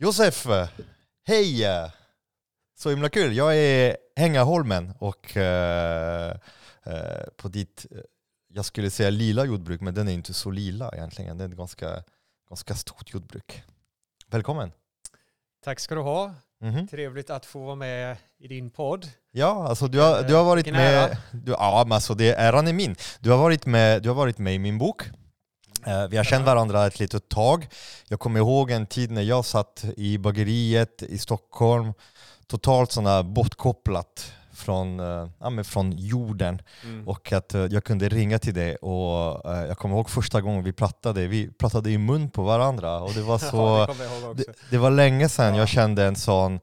Josef, hej! Så himla kul. Jag är Hängaholmen och eh, eh, på ditt, jag skulle säga lila jordbruk, men den är inte så lila egentligen. Det är ett ganska, ganska stort jordbruk. Välkommen! Tack ska du ha. Mhm. Trevligt att få vara med i din podd. Ja, alltså du har, du har varit med... Du, ja, men alltså det, äran är min. Du har varit med, du har varit med i min bok. Eh, vi har känt varandra ett litet tag. Jag kommer ihåg en tid när jag satt i bageriet i Stockholm, totalt sådana bortkopplat från, eh, ja, men från jorden. Mm. Och att eh, jag kunde ringa till dig och jag kommer ihåg första gången vi pratade, vi pratade i mun på varandra och det var så... ja, det. Det, det var länge sedan Ja. jag kände en sån,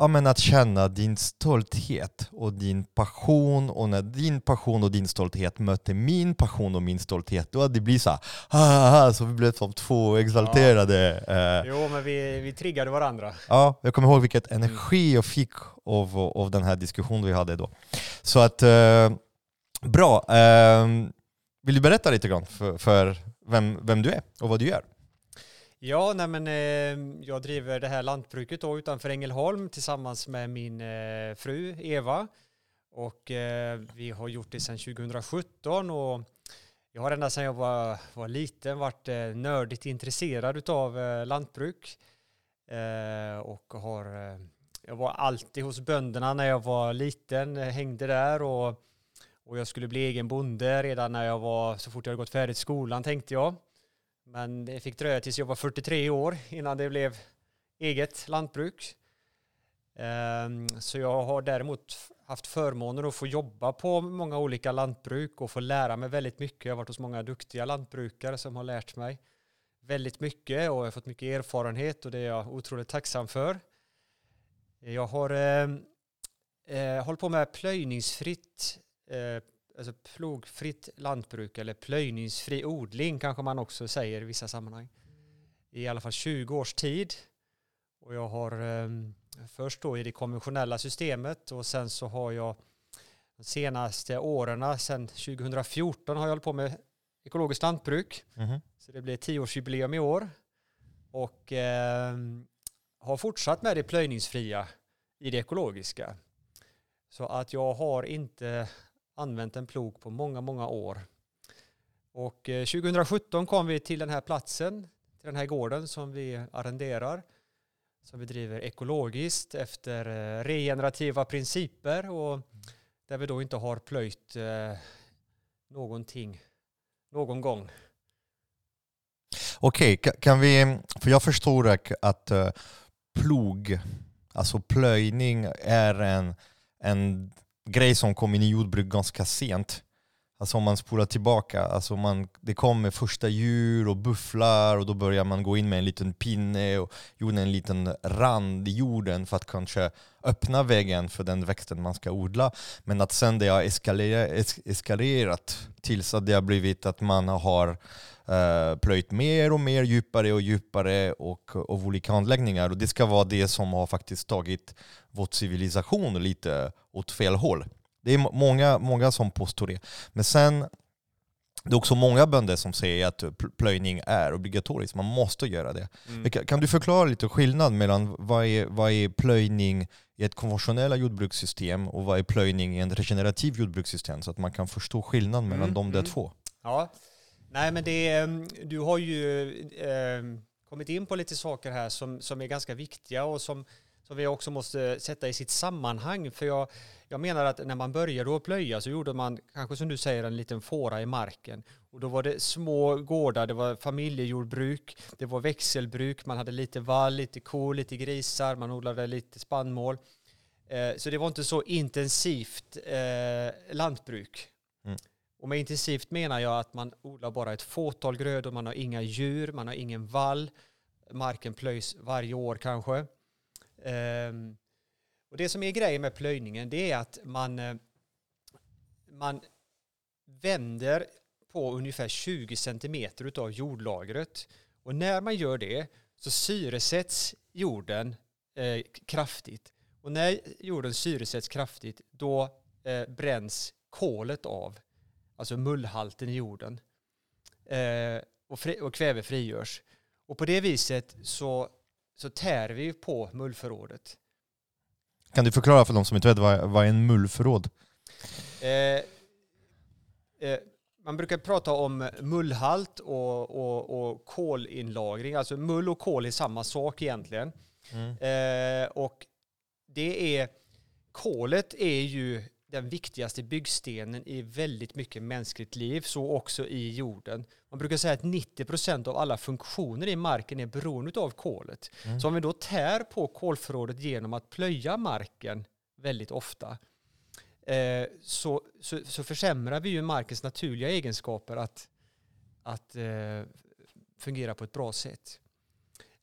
ja men att känna din stolthet och din passion och när din passion och din stolthet möter min passion och min stolthet, då det blir så här, ah, så vi blev som två exalterade. eh, Jo, men vi, vi triggade varandra. Ja, jag kommer ihåg vilket energi jag fick av, av den här diskussionen vi hade då. Så att, eh, bra. Eh, vill du berätta lite grann för, för vem, vem du är och vad du gör? Ja, nej, men eh, jag driver det här lantbruket då utanför Ängelholm tillsammans med min eh, fru Eva. Och eh, vi har gjort det sedan 2017 och jag har ända sedan jag var, var liten varit eh, nördigt intresserad av eh, lantbruk. Eh, och har, eh, jag var alltid hos bönderna när jag var liten, eh, hängde där och, och jag skulle bli egen bonde redan när jag var, så fort jag hade gått färdigt skolan tänkte jag. Men det fick dröja tills jag var 43 år innan det blev eget lantbruk. Ehm, så jag har däremot haft förmånen att få jobba på många olika lantbruk och få lära mig väldigt mycket. Jag har varit hos många duktiga lantbrukare som har lärt mig väldigt mycket och jag har fått mycket erfarenhet och det är jag otroligt tacksam för. Jag har ehm, eh, hållit på med plöjningsfritt, eh, alltså plogfritt lantbruk eller plöjningsfri odling kanske man också säger i vissa sammanhang. I alla fall 20 års tid. Och jag har eh, först då i det konventionella systemet och sen så har jag de senaste åren, sedan 2014 har jag hållit på med ekologiskt lantbruk. Mhm. Så det blir tioårsjubileum i år. Och eh, har fortsatt med det plöjningsfria i det ekologiska. Så att jag har inte använt en plog på många, många år. Och eh, 2017 kom vi till den här platsen, till den här gården som vi arrenderar. Som vi driver ekologiskt efter eh, regenerativa principer och där vi då inte har plöjt eh, någonting någon gång. Okej, okay, kan vi, för jag förstår att- plog, alltså plöjning är en, en grej som kom in i jordbruk ganska sent. Alltså om man spolar tillbaka, alltså man, det kommer första djur och bufflar och då börjar man gå in med en liten pinne och gjorde en liten rand i jorden för att kanske öppna vägen för den växten man ska odla. Men att sen det har eskalerat, es- eskalerat tills att det har blivit att man har eh, plöjt mer och mer djupare och djupare och av olika anläggningar. Och det ska vara det som har faktiskt tagit vår civilisation lite åt fel håll. Det är må- många, många som påstår det. Men sen det är också många bönder som säger att pl- plöjning är obligatoriskt, man måste göra det. Men Kan, du förklara lite skillnad mellan vad är, vad är plöjning i ett konventionella jordbrukssystem och vad är plöjning i ett regenerativt jordbrukssystem så att man kan förstå skillnaden mellan Mm, de där mm. två? Ja, nej men det, ehm, du har ju ehm, kommit in på lite saker här som, som är ganska viktiga och som, som vi också måste sätta i sitt sammanhang. För jag, jag menar att när man började att plöja så gjorde man, kanske som du säger, en liten fåra i marken. Och då var det små gårdar, det var familjejordbruk, det var växelbruk, man hade lite vall, lite kor, lite grisar, man odlade lite spannmål. Eh, Så det var inte så intensivt eh, lantbruk. Mm. Och med intensivt menar jag att man odlar bara ett fåtal grödor, man har inga djur, man har ingen vall, marken plöjs varje år kanske. Ehm, och det som är grejen med plöjningen det är att man, eh, man vänder på ungefär 20 centimeter av jordlagret. Och när man gör det så syresätts jorden eh, kraftigt. Och när jorden syresätts kraftigt då eh, bränns kolet av, alltså mullhalten i jorden. Eh, och, fri, och kväve frigörs. Och på det viset så, så tär vi på mullförrådet. Kan du förklara för de som inte vet vad, vad är en mullförråd? Eh, eh, man brukar prata om mullhalt och, och, och kolinlagring. Alltså mull och kol är samma sak egentligen. Mm. Eh, och det är, kolet är ju den viktigaste byggstenen i väldigt mycket mänskligt liv, så också i jorden. Man brukar säga att 90 procent av alla funktioner i marken är beroende av kolet. Mm. Så om vi då tär på kolförrådet genom att plöja marken väldigt ofta, eh, så, så, så försämrar vi ju markens naturliga egenskaper att, att eh, fungera på ett bra sätt.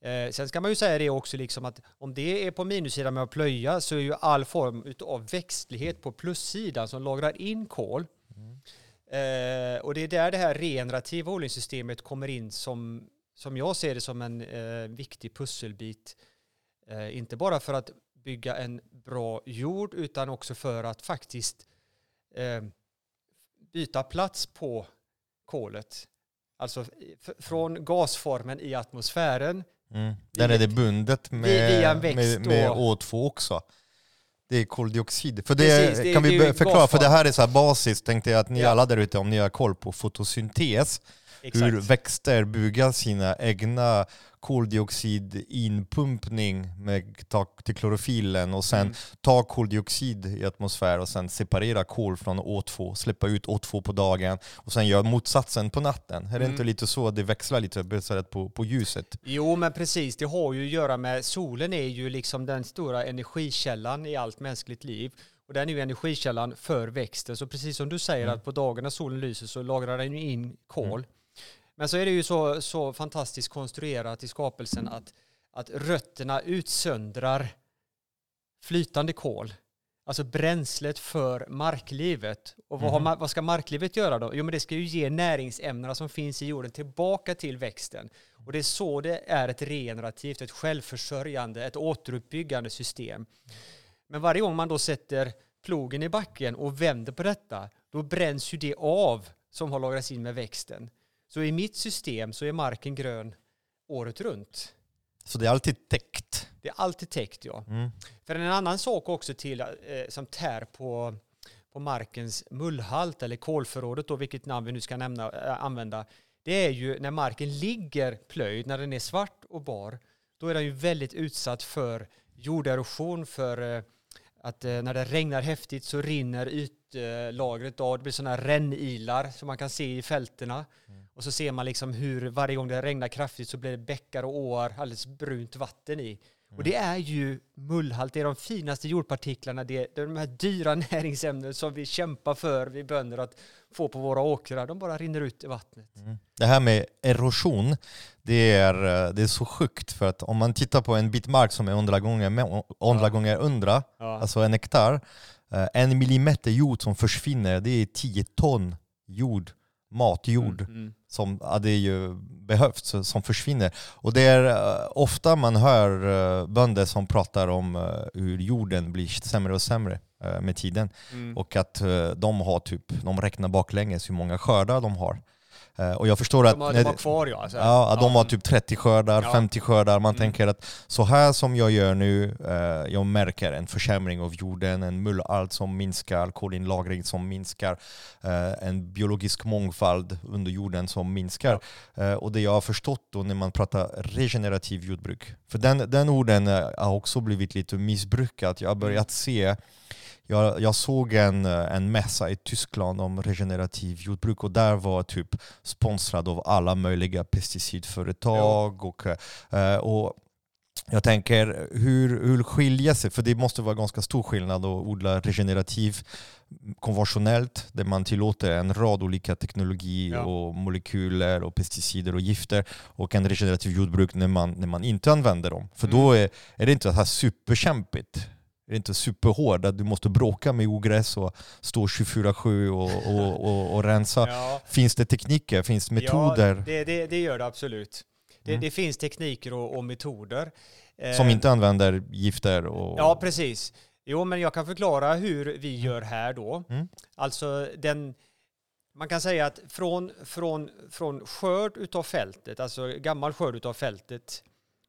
Eh, sen ska man ju säga det också, liksom att om det är på minussidan med att plöja så är ju all form av växtlighet på plussidan som lagrar in kol. Eh, och det är där det här regenerativa odlingssystemet kommer in som, som jag ser det som en eh, viktig pusselbit. Eh, inte bara för att bygga en bra jord utan också för att faktiskt eh, byta plats på kolet. Alltså från gasformen i atmosfären Mm. Där är det bundet med, med, med då. O2 också. Det är koldioxid. För det, Precis, det kan vi förklara, för det här är så här basiskt, tänkte jag att ni Ja. alla där ute, om ni har koll på fotosyntes, hur växter bygger sina egna koldioxidinpumpning med tak till klorofylen och sen Mm. ta koldioxid i atmosfär och sen separera kol från O2, släppa ut O2 på dagen och sen göra motsatsen på natten. Är det Mm. inte lite så att det växlar lite baserat på, på ljuset? Jo, men precis. Det har ju att göra med solen är ju liksom den stora energikällan i allt mänskligt liv. Och den är ju energikällan för växten. Så precis som du säger Mm. att på dagen när solen lyser så lagrar den in kol. Men så är det ju så, så fantastiskt konstruerat i skapelsen att, att rötterna utsöndrar flytande kol. Alltså bränslet för marklivet. Och vad, har Mhm. vad ska marklivet göra då? Jo, men det ska ju ge näringsämnena som finns i jorden tillbaka till växten. Och det är så det är ett regenerativt, ett självförsörjande, ett återuppbyggande system. Men varje gång man då sätter plogen i backen och vänder på detta, då bränns ju det av som har lagrats in med växten. Så i mitt system så är marken grön året runt. Så det är alltid täckt. Det är alltid täckt, ja. Mm. För en annan sak också till eh, som tär på, på markens mullhalt eller kolförrådet då, vilket namn vi nu ska nämna, eh, använda, det är ju när marken ligger plöjd, när den är svart och bar, då är den ju väldigt utsatt för jorderosion, för eh, att eh, när det regnar häftigt så rinner ytlagret av, det blir sådana här rännilar som man kan se i fältena. Och så ser man liksom hur varje gång det regnar kraftigt så blir det bäckar och åar, alldeles brunt vatten i. Och det är ju mullhalt, det är de finaste jordpartiklarna, det är, det är de här dyra näringsämnen som vi kämpar för, vi bönder, att få på våra åkrar. De bara rinner ut i vattnet. Det här med erosion, det är, eh, det är så sjukt för att om man tittar på en bit mark som är 100 gånger, med- 100 gånger 100, Ja. alltså en hektar, eh, en millimeter jord som försvinner, det är 10 ton jord, matjord Mm, mm. Som är ju behövs, som försvinner. Och det är eh, ofta man hör uh, bönder som pratar om eh, hur jorden blir sämre och sämre eh, med tiden. Mm. Och att eh, de har typ, de räknar baklänges hur många skördar de har. Eh, och jag förstår att... De när de det- kvar ja. Alltså. Ja, att de Ja. har typ 30 skördar, Ja. 50 skördar. Man Mm. tänker att så här som jag gör nu, eh, jag märker en försämring av jorden, en mullalt som minskar, kolinlagring som minskar, eh, en biologisk mångfald under jorden som minskar. Eh, och det jag har förstått då när man pratar regenerativ jordbruk, för den, den orden har också blivit lite missbrukat. Jag har börjat se jag, jag såg en, eh, en mässa i Tyskland om regenerativ jordbruk och där var typ sponsrad av alla möjliga pesticidföretag. Och, eh, och jag tänker, hur, hur skiljer sig, för det måste vara ganska stor skillnad att odla regenerativ konventionellt, där man tillåter en rad olika teknologi Ja. och molekyler och pesticider och gifter, och en regenerativ jordbruk när man, när man inte använder dem. För då är, är det inte så här superkämpigt. Är det inte superhård att du måste bråka med ogräs och stå 24-7 och, och, och, och rensa? Ja. Finns det tekniker? Finns det metoder Ja, det, det, det gör det absolut. Det, Mm. det finns tekniker och, och metoder. Eh, som inte använder gifter? Och, Ja, precis. Jo, men jag kan förklara hur vi gör här då. Mm. Alltså den... Man kan säga att från, från, från skörd utav fältet, alltså gammal skörd utav fältet,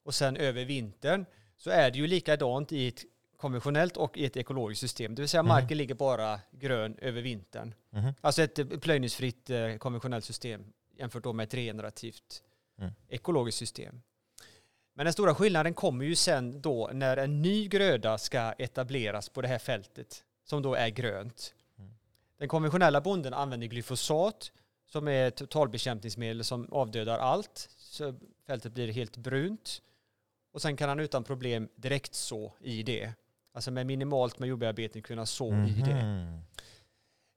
och sen över vintern så är det ju likadant i ett konventionellt och i ett ekologiskt system. Det vill säga Mhm. marken ligger bara grön över vintern. Mhm. Alltså ett plöjningsfritt eh, konventionellt system jämfört då med ett regenerativt Mm. ekologiskt system. Men den stora skillnaden kommer ju sen då när en ny gröda ska etableras på det här fältet som då är grönt. Mm. Den konventionella bonden använder glyfosat som är ett totalbekämpningsmedel som avdödar allt. Så fältet blir helt brunt. Och sen kan han utan problem direkt så i det. Alltså med minimalt med jordbearbetning kunna så i det. Mhm.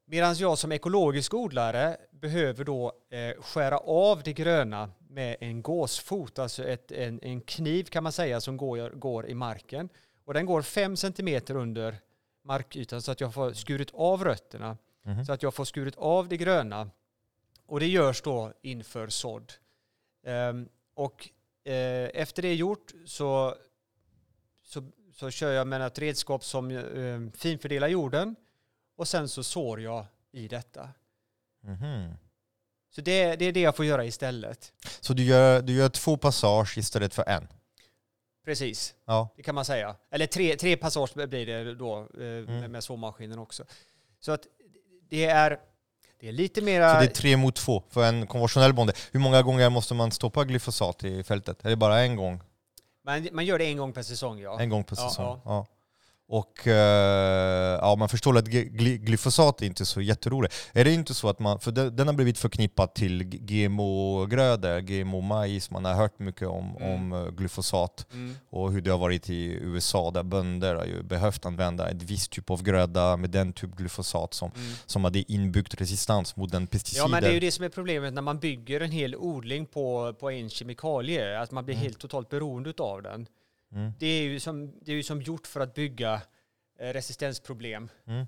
Medan jag som ekologisk odlare behöver då eh, skära av det gröna med en gåsfot, alltså ett, en, en kniv kan man säga som går, går i marken. Och den går fem centimeter under markytan så att jag får skurit av rötterna, Mhm. så att jag får skurit av det gröna. Och det görs då inför sådd. Ehm, och eh, efter det är gjort så, så, så kör jag med ett redskap som eh, finfördelar jorden och sen så sår jag i detta. Mhm. Så det, det är det jag får göra istället. Så du gör, du gör två passage istället för en? Precis, Ja. det kan man säga. Eller tre, tre passage blir det då eh, Mm. med, med såmaskinen också. Så att det är, det är lite mera... Så det är tre mot två för en konventionell bonde. Hur många gånger måste man stoppa glyfosat i fältet? Är det bara en gång? Man, man gör det en gång per säsong ja. En gång per säsong? ja. Ja. Och eh, ja, man förstår att gly- gly- glyfosat är inte så jätteroligt. Är det inte så att man, för den har blivit förknippad till GMO-grödor, GMO-majs, man har hört mycket om, Mm. om eh, glyfosat Mm. och hur det har varit i USA där bönder har ju behövt använda en viss typ av gröda med den typ glyfosat som, Mm. som hade inbyggt resistans mot den pesticider. Ja men det är ju det som är problemet när man bygger en hel odling på, på en kemikalie, att man blir Mm. helt totalt beroende av den. Mm. Det är ju som, det är ju som gjort för att bygga eh, resistensproblem. Mm.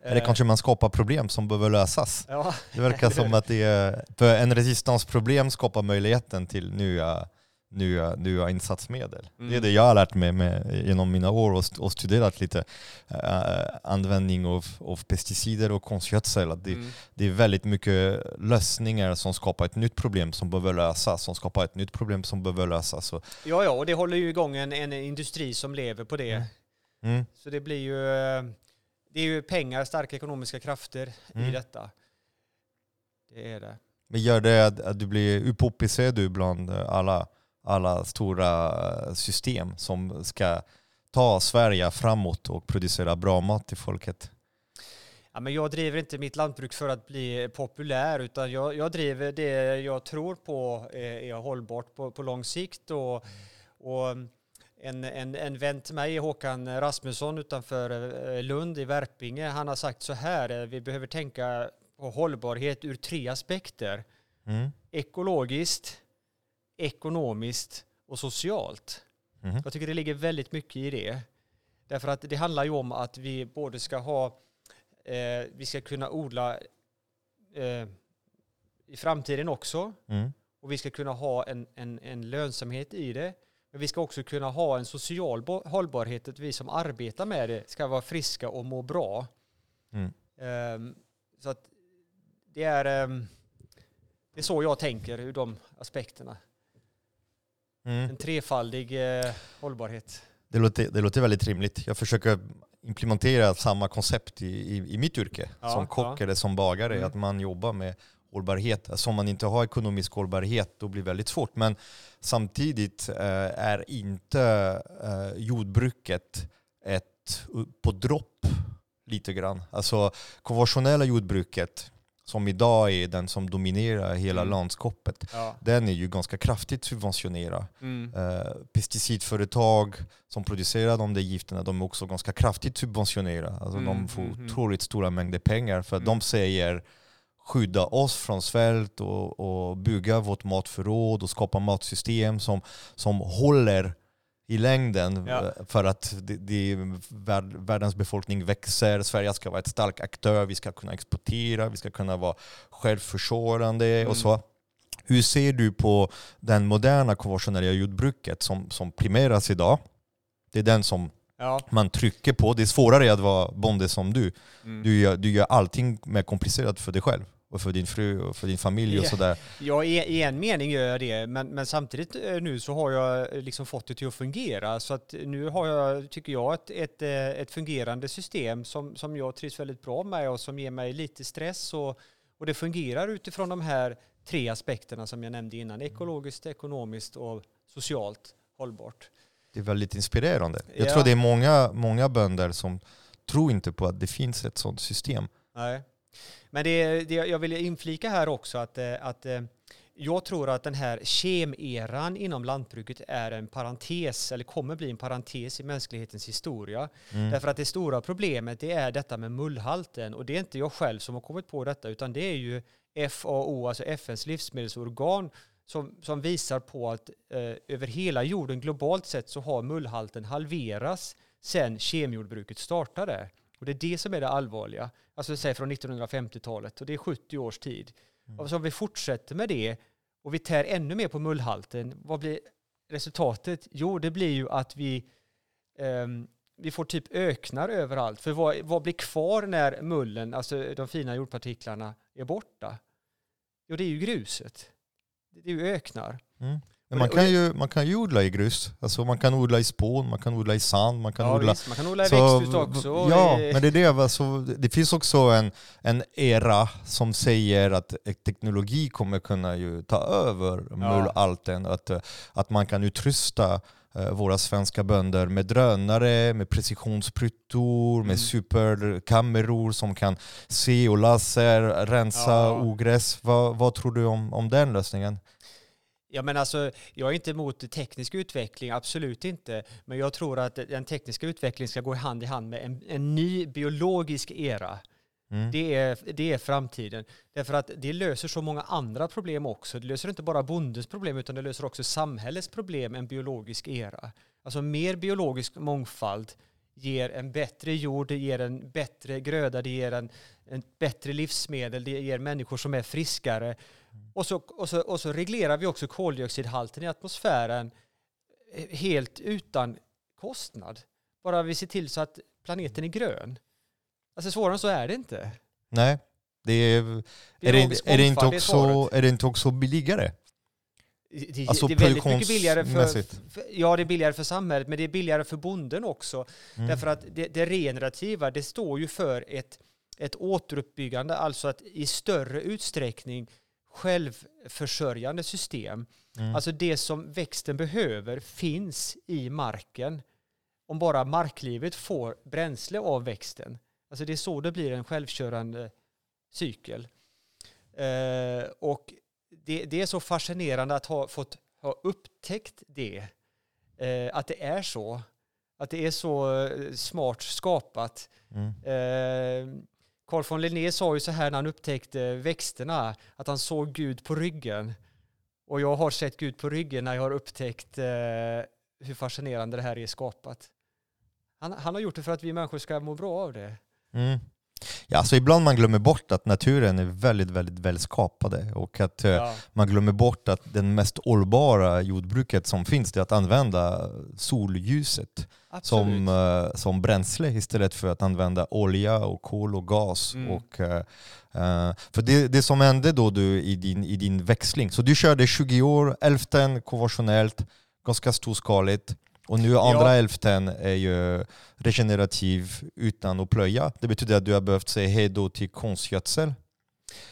Eller Eh, kanske man skapar problem som behöver lösas. Ja, Det verkar som att det är, för en resistansproblem skapar möjligheten till nya, nya, nya insatsmedel. Det är Mm. det jag har lärt mig med, genom mina år och, st- och studerat lite eh, användning av, av pesticider och konstgödsel. Att det, mm. det är väldigt mycket lösningar som skapar ett nytt problem som behöver lösas, som skapar ett nytt problem som behöver lösas. Så, ja, ja, och det håller ju igång en, en industri som lever på det. Mm. mm, Så det blir ju, eh, det är ju pengar, starka ekonomiska krafter Mm. i detta. Det är det. men gör det att, att du blir upoppig ser du bland alla, alla stora eh, system som ska ta Sverige framåt och producera bra mat till folket. Ja, men jag driver inte mitt lantbruk för att bli populär utan jag, jag driver det jag tror på är, är hållbart på, på lång sikt. Och, och en, en, en vän till mig, Håkan Rasmusson utanför eh, Lund i Värpinge, han har sagt så här, eh, vi behöver tänka på hållbarhet ur tre aspekter. Mm. Ekologiskt, ekonomiskt och socialt. Mhm. Jag tycker det ligger väldigt mycket i det. Därför att det handlar ju om att vi både ska ha, eh, vi ska kunna odla eh, i framtiden också Mm. och vi ska kunna ha en, en, en lönsamhet i det. Men vi ska också kunna ha en social hållbarhet, att vi som arbetar med det ska vara friska och må bra. Mm. Ehm, så att det är, ehm, det är så jag tänker ur de aspekterna. Mm. En trefaldig eh, hållbarhet. Det, låter, det låter väldigt rimligt. Jag försöker implementera samma koncept i, i, i mitt yrke. Ja, som kock ja. eller som bagare, Mm. att man jobbar med hållbarhet. Alltså om man inte har ekonomisk hållbarhet då blir det väldigt svårt. Men samtidigt eh, är inte eh, jordbruket ett u- på dropp lite grann. Alltså konventionella jordbruket som idag är den som dominerar hela Mm. landskapet, Ja. den är ju ganska kraftigt subventionerad. Mm. Eh, pesticidföretag som producerar de där gifterna, de är också ganska kraftigt subventionerade. Alltså Mm, de får mm, mm. otroligt stora mängder pengar för att Mm. de säger skydda oss från svält och, och bygga vårt matförråd och skapa matsystem som, som håller i längden Ja. för att det, det, värld, världens befolkning växer, Sverige ska vara ett stark aktör, vi ska kunna exportera, vi ska kunna vara självförsörjande Mm. och så. Hur ser du på den moderna konventionella jordbruket som, som primeras idag? Det är den som Ja. man trycker på. Det är svårare att vara bonde som du. Mm. Du gör, du gör allting mer komplicerat för dig själv. Och för din fru och för din familj och sådär. Ja, i, en mening gör jag det, men, men samtidigt eh, nu så har jag eh, liksom fått det till att fungera. Så att nu har jag, tycker jag, ett, ett, eh, ett fungerande system som, som jag trivs väldigt bra med och som ger mig lite stress. Och, och det fungerar utifrån de här tre aspekterna som jag nämnde innan. Ekologiskt, ekonomiskt och socialt hållbart. Det är väldigt inspirerande. Jag Ja. tror det är många, många bönder som tror inte på att det finns ett sådant system. Nej. Men det, det, jag vill inflika här också att, eh, att eh, jag tror att den här kemeran inom lantbruket är en parentes, eller kommer bli en parentes i mänsklighetens historia. Mm. Därför att det stora problemet det är detta med mullhalten och det är inte jag själv som har kommit på detta utan det är ju FAO, alltså FNs livsmedelsorgan som, som visar på att eh, över hela jorden globalt sett så har mullhalten halverats sedan kemjordbruket startade. Och det är det som är det allvarliga. Alltså säg från 1950-talet och det är 70 års tid. Mm. Och så om vi fortsätter med det och vi tär ännu mer på mullhalten, vad blir resultatet? Jo, det blir ju att vi ehm, vi får typ öknar överallt. För vad, vad blir kvar när mullen, alltså de fina jordpartiklarna, är borta? Jo, det är ju gruset. Det är ju öknar. Mm. Men man kan, ju, man kan ju odla i grus. Alltså man kan odla i spån, man kan odla i sand, man kan Ja, odla... visst, man kan odla i Så, växthus också. Ja, i- men det är det. Alltså, det finns också en, en era som säger att teknologi kommer kunna ju ta över mullalten. Att, eh, att man kan utrusta eh, våra svenska bönder med drönare, med precisionssprutor, Mm. med superkameror som kan se och laser, rensa Ja. ogräs. Vad, vad tror du om, om den lösningen? Ja, men alltså, jag är inte emot teknisk utveckling, absolut inte. Men jag tror att den tekniska utvecklingen ska gå hand i hand med en, en ny biologisk era. Mm. Det är, det är framtiden. Därför att det löser så många andra problem också. Det löser inte bara bondens problem utan det löser också samhällets problem, en biologisk era. Alltså mer biologisk mångfald ger en bättre jord, det ger en bättre gröda, det ger en, en bättre livsmedel, det ger människor som är friskare. Och så, och, så, och så reglerar vi också koldioxidhalten i atmosfären helt utan kostnad. Bara vi ser till så att planeten är grön. Alltså svårare än så är det inte. Nej, det är, är, det, är, det inte också, är det inte också billigare? Det, Alltså det är väldigt mycket billigare för, för, ja det är billigare för samhället, men det är billigare för bonden också. Mm. Därför att det, det regenerativa, det står ju för ett, ett återuppbyggande, alltså att i större utsträckning självförsörjande system. Mm. Alltså det som växten behöver finns i marken. Om bara marklivet får bränsle av växten. Alltså det är så det blir en självkörande cykel. Eh, och det, det är så fascinerande att ha fått ha upptäckt det. Eh, att det är så. Att det är så eh, smart skapat. Mm. Eh, Carl von Linné sa ju så här när han upptäckte växterna, att han såg Gud på ryggen. Och jag har sett Gud på ryggen när jag har upptäckt eh, hur fascinerande det här är skapat. Han, han har gjort det för att vi människor ska må bra av det. Mm. Ja, alltså ibland man glömmer bort att naturen är väldigt, väldigt väl skapade och att eh, Ja. man glömmer bort att den mest hållbara jordbruket som finns det är att använda solljuset som, Absolut. eh, som bränsle istället för att använda olja och kol och gas. Mm. Och, eh, för det, det som hände då du, i, din, i din växling, så du körde 20 år, hälften konventionellt, ganska storskaligt. Och nu andra Ja. hälften är ju regenerativ utan att plöja. Det betyder att du har behövt säga hej då till konstgödsel.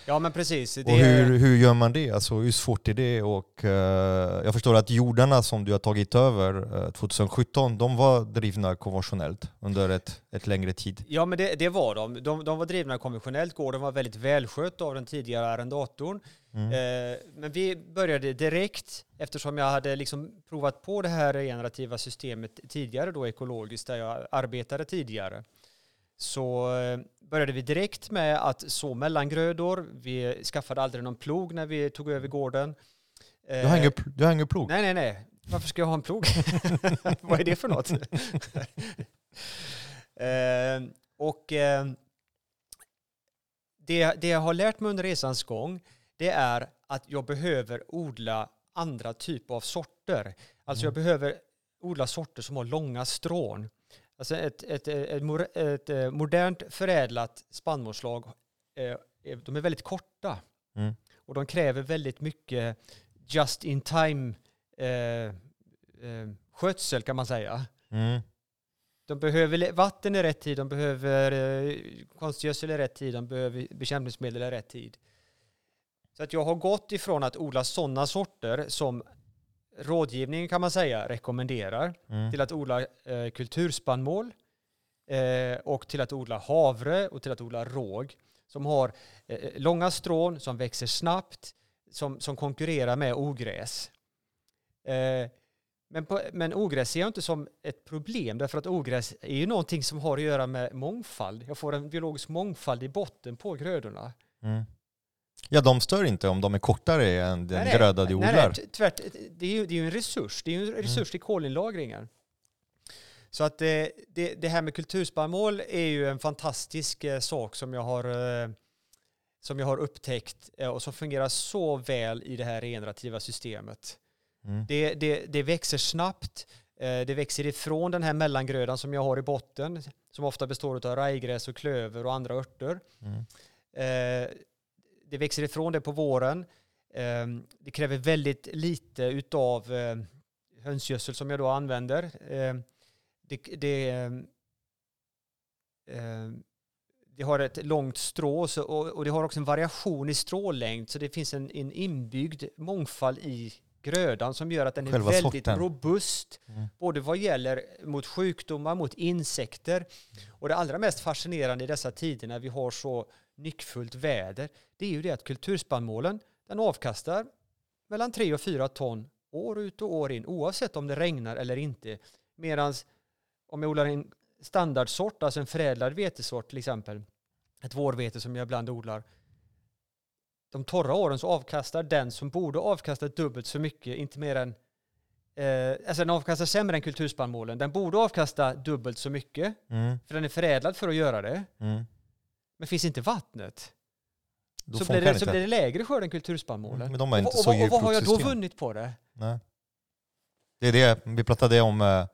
Ja men precis. Och hur, hur gör man det? Alltså hur svårt är det? Och, eh, jag förstår att jordarna som du har tagit över eh, 2017, de var drivna konventionellt under ett, ett längre tid. Ja, men det, det var de. de. De var drivna konventionellt. Gården var väldigt välskött av den tidigare arrendatorn. Mm. Eh, men vi började direkt, eftersom jag hade liksom provat på det här regenerativa systemet tidigare, då ekologiskt, där jag arbetade tidigare. Så eh, började vi direkt med att så mellangrödor. Vi skaffade aldrig någon plog när vi tog över gården. Du har ingen, pl- du har ingen plog? Nej, nej, nej. Varför ska jag ha en plog? Vad är det för något? eh, och eh, det, det jag har lärt mig under resans gång, det är att jag behöver odla andra typer av sorter. Alltså jag behöver odla sorter som har långa strån. Alltså ett, ett, ett, ett, eh, modernt förädlat spannmålsslag eh, de är väldigt korta. Mm. Och de kräver väldigt mycket just in time eh, eh, skötsel kan man säga. Mm. De behöver vatten i rätt tid, de behöver eh, konstgödsel i rätt tid, de behöver bekämpningsmedel i rätt tid. Så att jag har gått ifrån att odla sådana sorter som rådgivningen kan man säga rekommenderar Mm. till att odla eh, kulturspannmål eh, och till att odla havre och till att odla råg som har eh, långa strån, som växer snabbt, som, som konkurrerar med ogräs. Eh, men, på, men ogräs ser jag inte som ett problem därför att ogräs är ju någonting som har att göra med mångfald. Jag får en biologisk mångfald i botten på grödorna. Mm. Ja, de stör inte om de är kortare än den gröda du nej, odlar. nej, tvärt, det, är ju, det är en resurs. Det är ju en resurs i kolinlagringen. Så att det, det, det här med kulturspannmål är ju en fantastisk eh, sak som jag har, eh, som jag har upptäckt eh, och som fungerar så väl i det här regenerativa systemet. Mm. Det, det, det växer snabbt. eh, Det växer ifrån den här mellangrödan som jag har i botten som ofta består av rajgräs och klöver och andra örter. Mm. Det växer ifrån det på våren. Eh, det kräver väldigt lite utav eh, hönsgödsel som jag då använder. Eh, det, det, det har ett långt strå och, och det har också en variation i strålängd så det finns en, en inbyggd mångfald i grödan som gör att den är Själva väldigt sorten. robust Mm. både vad gäller mot sjukdomar, mot insekter. Och det allra mest fascinerande i dessa tider när vi har så nyckfullt väder, det är ju det att kulturspannmålen, den avkastar mellan 3 och 4 ton år ut och år in, oavsett om det regnar eller inte. Medan om jag odlar en standardsort, alltså en förädlad vetesort till exempel, ett vårvete som jag ibland odlar, de torra åren så avkastar den som borde avkasta dubbelt så mycket, inte mer än Eh, alltså den avkastar sämre än kulturspannmålen. Den borde avkasta dubbelt så mycket, Mm. för den är förädlad för att göra det. Mm. Men finns inte vattnet, Då så blir, det, så blir det lägre skörd än kulturspannmålen. Men de och, inte och, så och, och vad har jag då vunnit på det? Nej. Det är det, vi pratade om uh,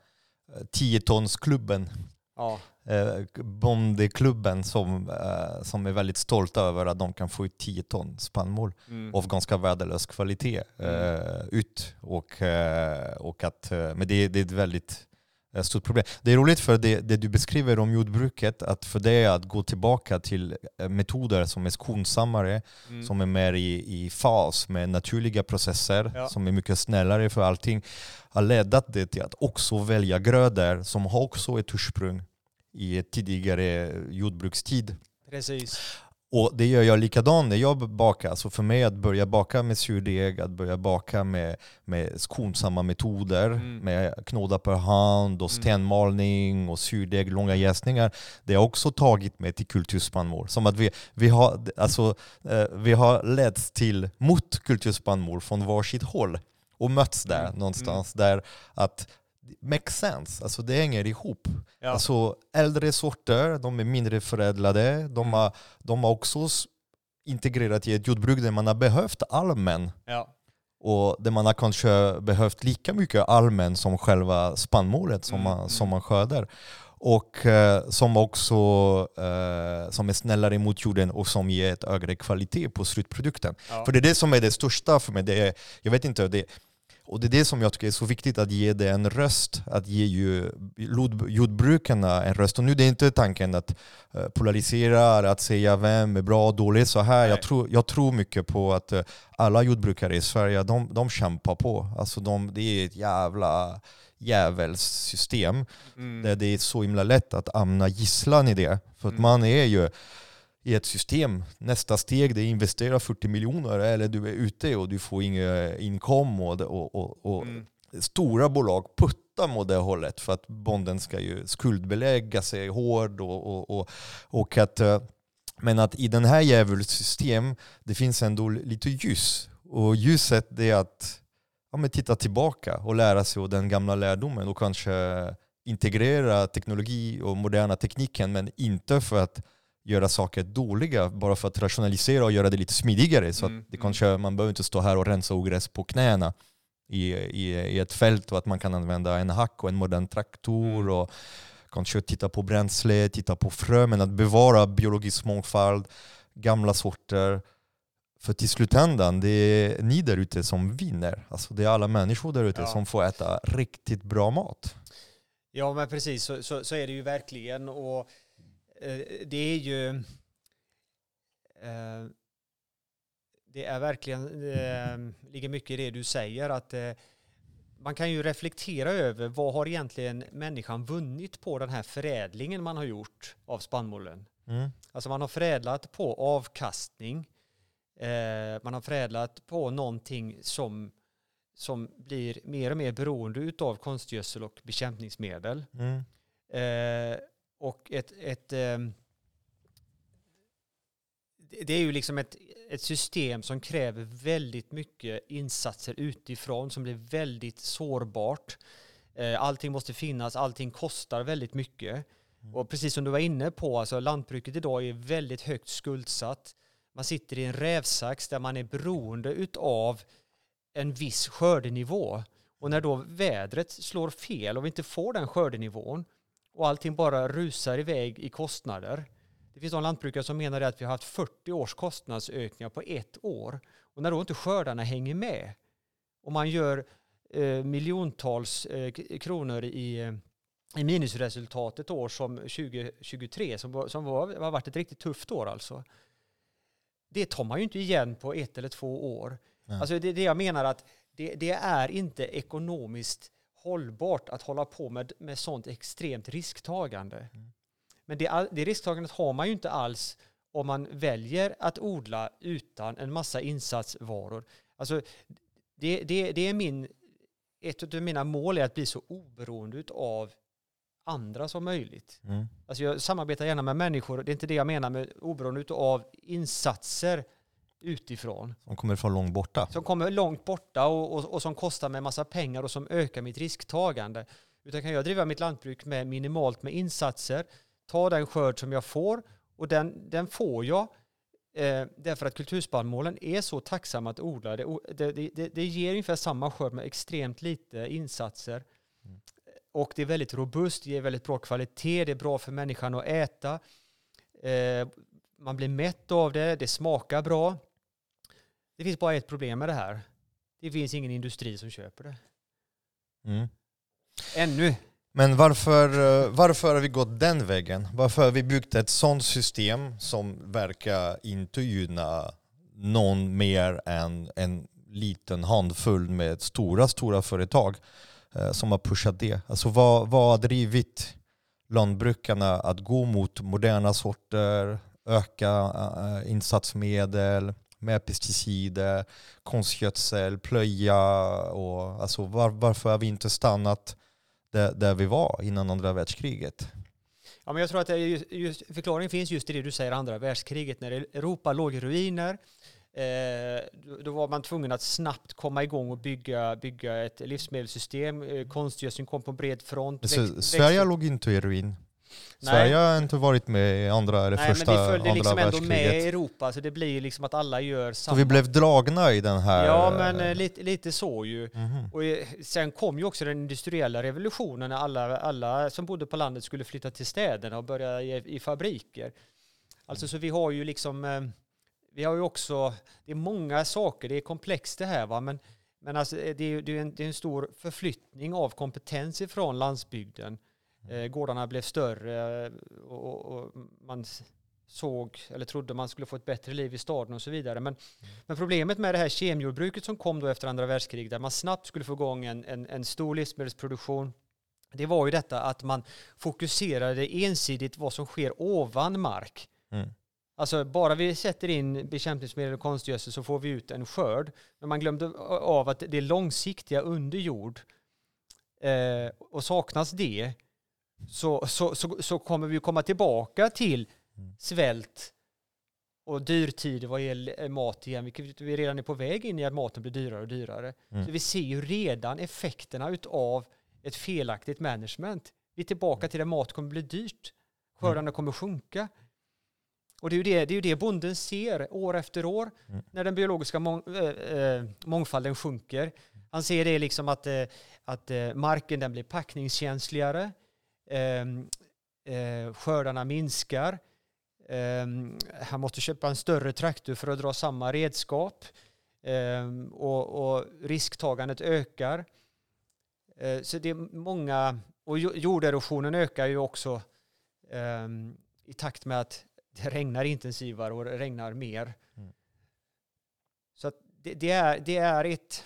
10-tonsklubben. Ja, Uh, bondeklubben som, eh, som är väldigt stolta över att de kan få ut 10 ton spannmål mm. av ganska värdelös kvalitet eh, ut. Och, eh, och att, eh, men det, det är ett väldigt eh, stort problem. Det är roligt för det, det du beskriver om jordbruket, att för det att gå tillbaka till eh, metoder som är skonsammare, Mm. som är mer i, i fas med naturliga processer, Ja. som är mycket snällare för allting, har lett det till att också välja grödor som har också ett ursprung i ett tidigare jordbrukstid. Precis. Och det gör jag likadant när jag bakar. Så för mig att börja baka med surdeg, att börja baka med, med skonsamma metoder, Mm. med knåda per hand och Mm. stenmalning och surdeg, långa jäsningar. Det har också tagit mig till kulturspannmål. Som att vi, vi, har, alltså, eh, vi har letts till mot kulturspannmål från varsitt håll och mötts där Mm. någonstans. Där att makes sense, alltså det hänger ihop. Ja. Alltså äldre sorter, de är mindre förädlade, de har, de har också integrerat i ett jordbruk där man har behövt almen ja. och där man har kanske behövt lika mycket almen som själva spannmålet som, Mm, man, mm. som man skördar. Och eh, som också eh, som är snällare mot jorden och som ger ett högre kvalitet på slutprodukten. Ja. För det är det som är det största för mig. Det är, jag vet inte, det, och det är det som jag tycker är så viktigt, att ge det en röst. Att ge ju jord- jordbrukarna en röst. Och nu det är inte tanken att eh, polarisera, att säga vem är bra och dålig så här. Jag tror, jag tror mycket på att eh, alla jordbrukare i Sverige, de, de kämpar på. Alltså de, det är ett jävla djävulssystem Mm. där det är så himla lätt att hamna gisslan i det. För att Mm. man är ju i ett system, nästa steg det är investera 40 miljoner eller du är ute och du får ingen inkom och, och, och, och Mm. stora bolag puttar mot det hållet för att bonden ska ju skuldbelägga sig hård och, och, och, och att eh, men att i den här djävulssystem det finns ändå lite ljus och ljuset det är att ja, men titta tillbaka och lära sig av den gamla lärdomen och kanske integrera teknologi och moderna tekniken men inte för att göra saker dåliga bara för att rationalisera och göra det lite smidigare så Mm, att det mm. kanske, man behöver inte stå här och rensa ogräs på knäna i, i, i ett fält och att man kan använda en hack och en modern traktor Mm. och kanske titta på bränsle, titta på frö men att bevara biologisk mångfald gamla sorter. För till slutändan, det är ni där ute som vinner. Alltså det är alla människor där ute Ja. som får äta riktigt bra mat. Ja, men precis så, så, så är det ju verkligen. Och det är ju... Eh, det är verkligen, eh, ligger mycket i det du säger, att eh, man kan ju reflektera över vad har egentligen människan vunnit på den här förädlingen man har gjort av spannmålen. Mm. Alltså man har förädlat på avkastning. Eh, man har förädlat på någonting som, som blir mer och mer beroende utav konstgödsel och bekämpningsmedel. Mm. Och ett, ett ehm, det är ju liksom ett, ett system som kräver väldigt mycket insatser utifrån som blir väldigt sårbart. Eh, allting måste finnas, allting kostar väldigt mycket. Mm. Och precis som du var inne på, alltså lantbruket idag är väldigt högt skuldsatt. Man sitter i en rävsax där man är beroende utav en viss skördenivå. Och när då vädret slår fel och vi inte får den skördenivån och allting bara rusar iväg i kostnader. Det finns de lantbrukare som menar att vi har haft 40 års kostnadsökningar på ett år. Och när då inte skördarna hänger med och man gör eh, miljontals eh, kronor i, i minusresultat ett år som 2023 som, som var, har varit ett riktigt tufft år alltså. Det tar man ju inte igen på ett eller två år. Alltså det, det jag menar att det, det är inte ekonomiskt hållbart att hålla på med, med sånt extremt risktagande. Mm. Men det, det risktagandet har man ju inte alls om man väljer att odla utan en massa insatsvaror. Alltså, det, det, det är min, ett av mina mål är att bli så oberoende av andra som möjligt. Mm. Alltså jag samarbetar gärna med människor, det är inte det jag menar med oberoende av insatser utifrån Som kommer från långt borta. som kommer långt borta och, och, och som kostar mig massa pengar och som ökar mitt risktagande. Utan kan jag driva mitt lantbruk med minimalt med insatser, ta den skörd som jag får och den, den får jag eh, därför att kulturspannmålen är så tacksamma att odla. Det, det, det, det ger ungefär samma skörd med extremt lite insatser. Mm. Och det är väldigt robust, det ger väldigt bra kvalitet, det är bra för människan att äta. Eh, man blir mätt av det, det smakar bra. Det finns bara ett problem med det här. Det finns ingen industri som köper det. Mm. Ännu. Men varför, eh, varför har vi gått den vägen? Varför har vi byggt ett sådant system som verkar inte gynna någon mer än en liten handfull med stora, stora företag eh, som har pushat det? Alltså vad, vad har drivit lantbrukarna att gå mot moderna sorter, öka eh, insatsmedel, med pesticider, konstgödsel, plöja och alltså var, varför har vi inte stannat där, där vi var innan andra världskriget. Ja, men jag tror att just, just, förklaringen finns just i det du säger, andra världskriget, när Europa låg i ruiner. Eh, då, var man tvungen att snabbt komma igång och bygga, bygga ett livsmedelssystem. Eh, konstgödseln kom på bred front. Växt- Sverige växt- låg inte i ruin. Nej. Sverige har inte varit med i andra eller Nej, men första det följde andra liksom ändå med världskriget. i Europa, så det blir liksom att alla gör Så samma. vi blev dragna i den här... Ja, men eh, lite, lite så ju. Mhm. Och eh, sen kom ju också den industriella revolutionen när alla, alla som bodde på landet skulle flytta till städerna och börja i, i fabriker. Alltså så vi har ju liksom, eh, vi har ju också, det är många saker, det är komplext det här va, men, men alltså det är, det, är en, det är en stor förflyttning av kompetens ifrån landsbygden. Eh, gårdarna blev större eh, och, och, man såg eller trodde man skulle få ett bättre liv i staden och så vidare. Men, men problemet med det här kemjordbruket som kom då efter andra världskriget, där man snabbt skulle få igång en, en, en stor livsmedelsproduktion, det var ju detta att man fokuserade ensidigt vad som sker ovan mark. Mm. Alltså bara vi sätter in bekämpningsmedel och konstgödsel så får vi ut en skörd. Men man glömde av att det långsiktiga under jord. Eh, och saknas det så, så, så, så kommer vi komma tillbaka till Mm. svält och dyrtider vad gäller mat igen, vilket vi redan är på väg in i att maten blir dyrare och dyrare. Mm. Så vi ser ju redan effekterna utav ett felaktigt management. Vi är tillbaka till att mat kommer bli dyrt. Skördarna kommer sjunka. Och det är, ju det, det är ju det bonden ser år efter år Mm. när den biologiska mång, äh, mångfalden sjunker. Han ser det liksom att, äh, att äh, marken den blir packningskänsligare, ähm, äh, skördarna minskar, Um, han måste köpa en större traktor för att dra samma redskap. Um, och, och, risktagandet ökar. Uh, så det är många, och jorderosionen ökar ju också um, i takt med att det regnar intensivare och det regnar mer. Mm. Så det, det, är, det är ett...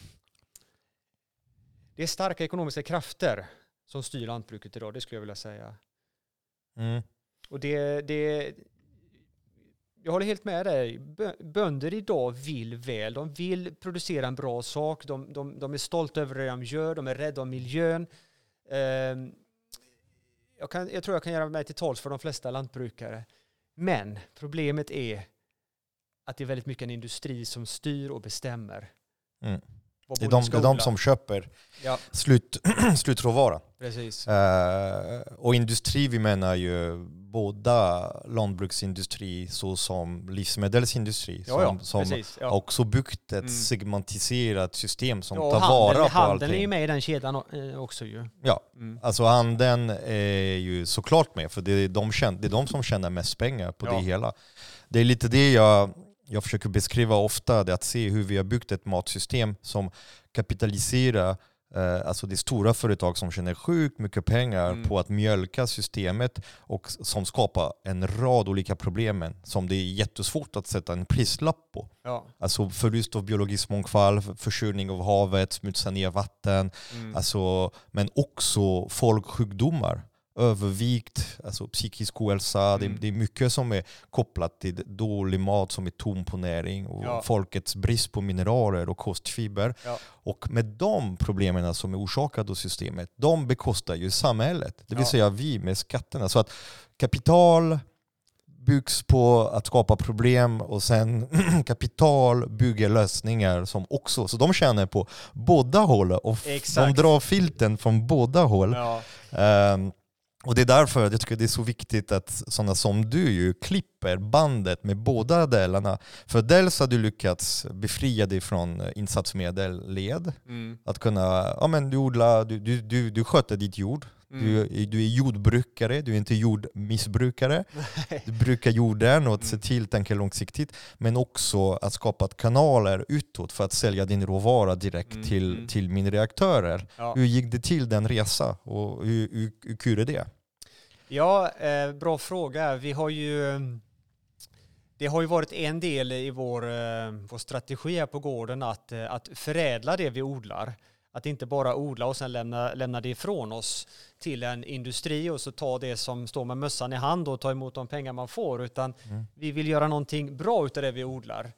Det är starka ekonomiska krafter som styr lantbruket idag, det skulle jag vilja säga. Mm. Och det, det, jag håller helt med dig. Bönder idag vill väl. De vill producera en bra sak. De, de, de är stolta över det de gör. De är rädda om miljön. Ehm, jag, kan, jag tror jag kan göra mig till tals för de flesta lantbrukare. Men problemet är att det är väldigt mycket en industri som styr och bestämmer. Mm. Det är, de, det är de som köper ja. slut, slutråvara. Precis. Uh, och industri, vi menar ju båda lantbruksindustri såsom livsmedelsindustri ja, ja, som, precis, ja. också byggt ett mm. segmentiserat system som tar handel, vara på handeln allting. Handeln är ju med i den kedjan eh, också ju. Ja, mm. alltså handeln är ju såklart med för det är de, det är de som tjänar mest pengar på det hela. Det är lite det jag jag försöker beskriva ofta, det att se hur vi har byggt ett matsystem som kapitaliserar eh, Alltså det är stora företag som tjänar sjukt mycket pengar mm. på att mjölka systemet och som skapar en rad olika problem som det är jättesvårt att sätta en prislapp på. Ja. Alltså förlust av biologisk mångfald, försurning av havet, smutsa ner vatten, mm. alltså, men också folksjukdomar övervikt, alltså psykisk ohälsa. Mm. Det, det, är mycket som är kopplat till dålig mat som är tom på näring och ja. folkets brist på mineraler och kostfiber. Ja. Och med de problemen som är orsakade av systemet, de bekostar ju samhället. Det vill ja. säga vi med skatterna. Så att kapital byggs på att skapa problem och sen kapital bygger lösningar som också, så de tjänar på båda håll och de drar filten från båda håll. Um, och det är därför jag tycker det är så viktigt att sådana som du ju klipper bandet med båda delarna. För dels har du lyckats befria dig från insatsmedelled. Mm. Att kunna, ja men du odlar, du, du, du, du sköter ditt jord. Mm. Du, du är jordbrukare, du är inte jordmissbrukare. du brukar jorden och att se mm. till, tänka långsiktigt. Men också att skapa kanaler utåt för att sälja din råvara direkt mm. till, mm. till mindre aktörer. Ja. Hur gick det till den resa och hur, hur, hur kul är det? Ja, eh, bra fråga. Vi har ju det har ju varit en del i vår, eh, vår strategi här på gården att, eh, att förädla det vi odlar. Att inte bara odla och sen lämna, lämna det ifrån oss till en industri och så ta det som står med mössan i hand och ta emot de pengar man får, utan mm. vi vill göra någonting bra utav det vi odlar.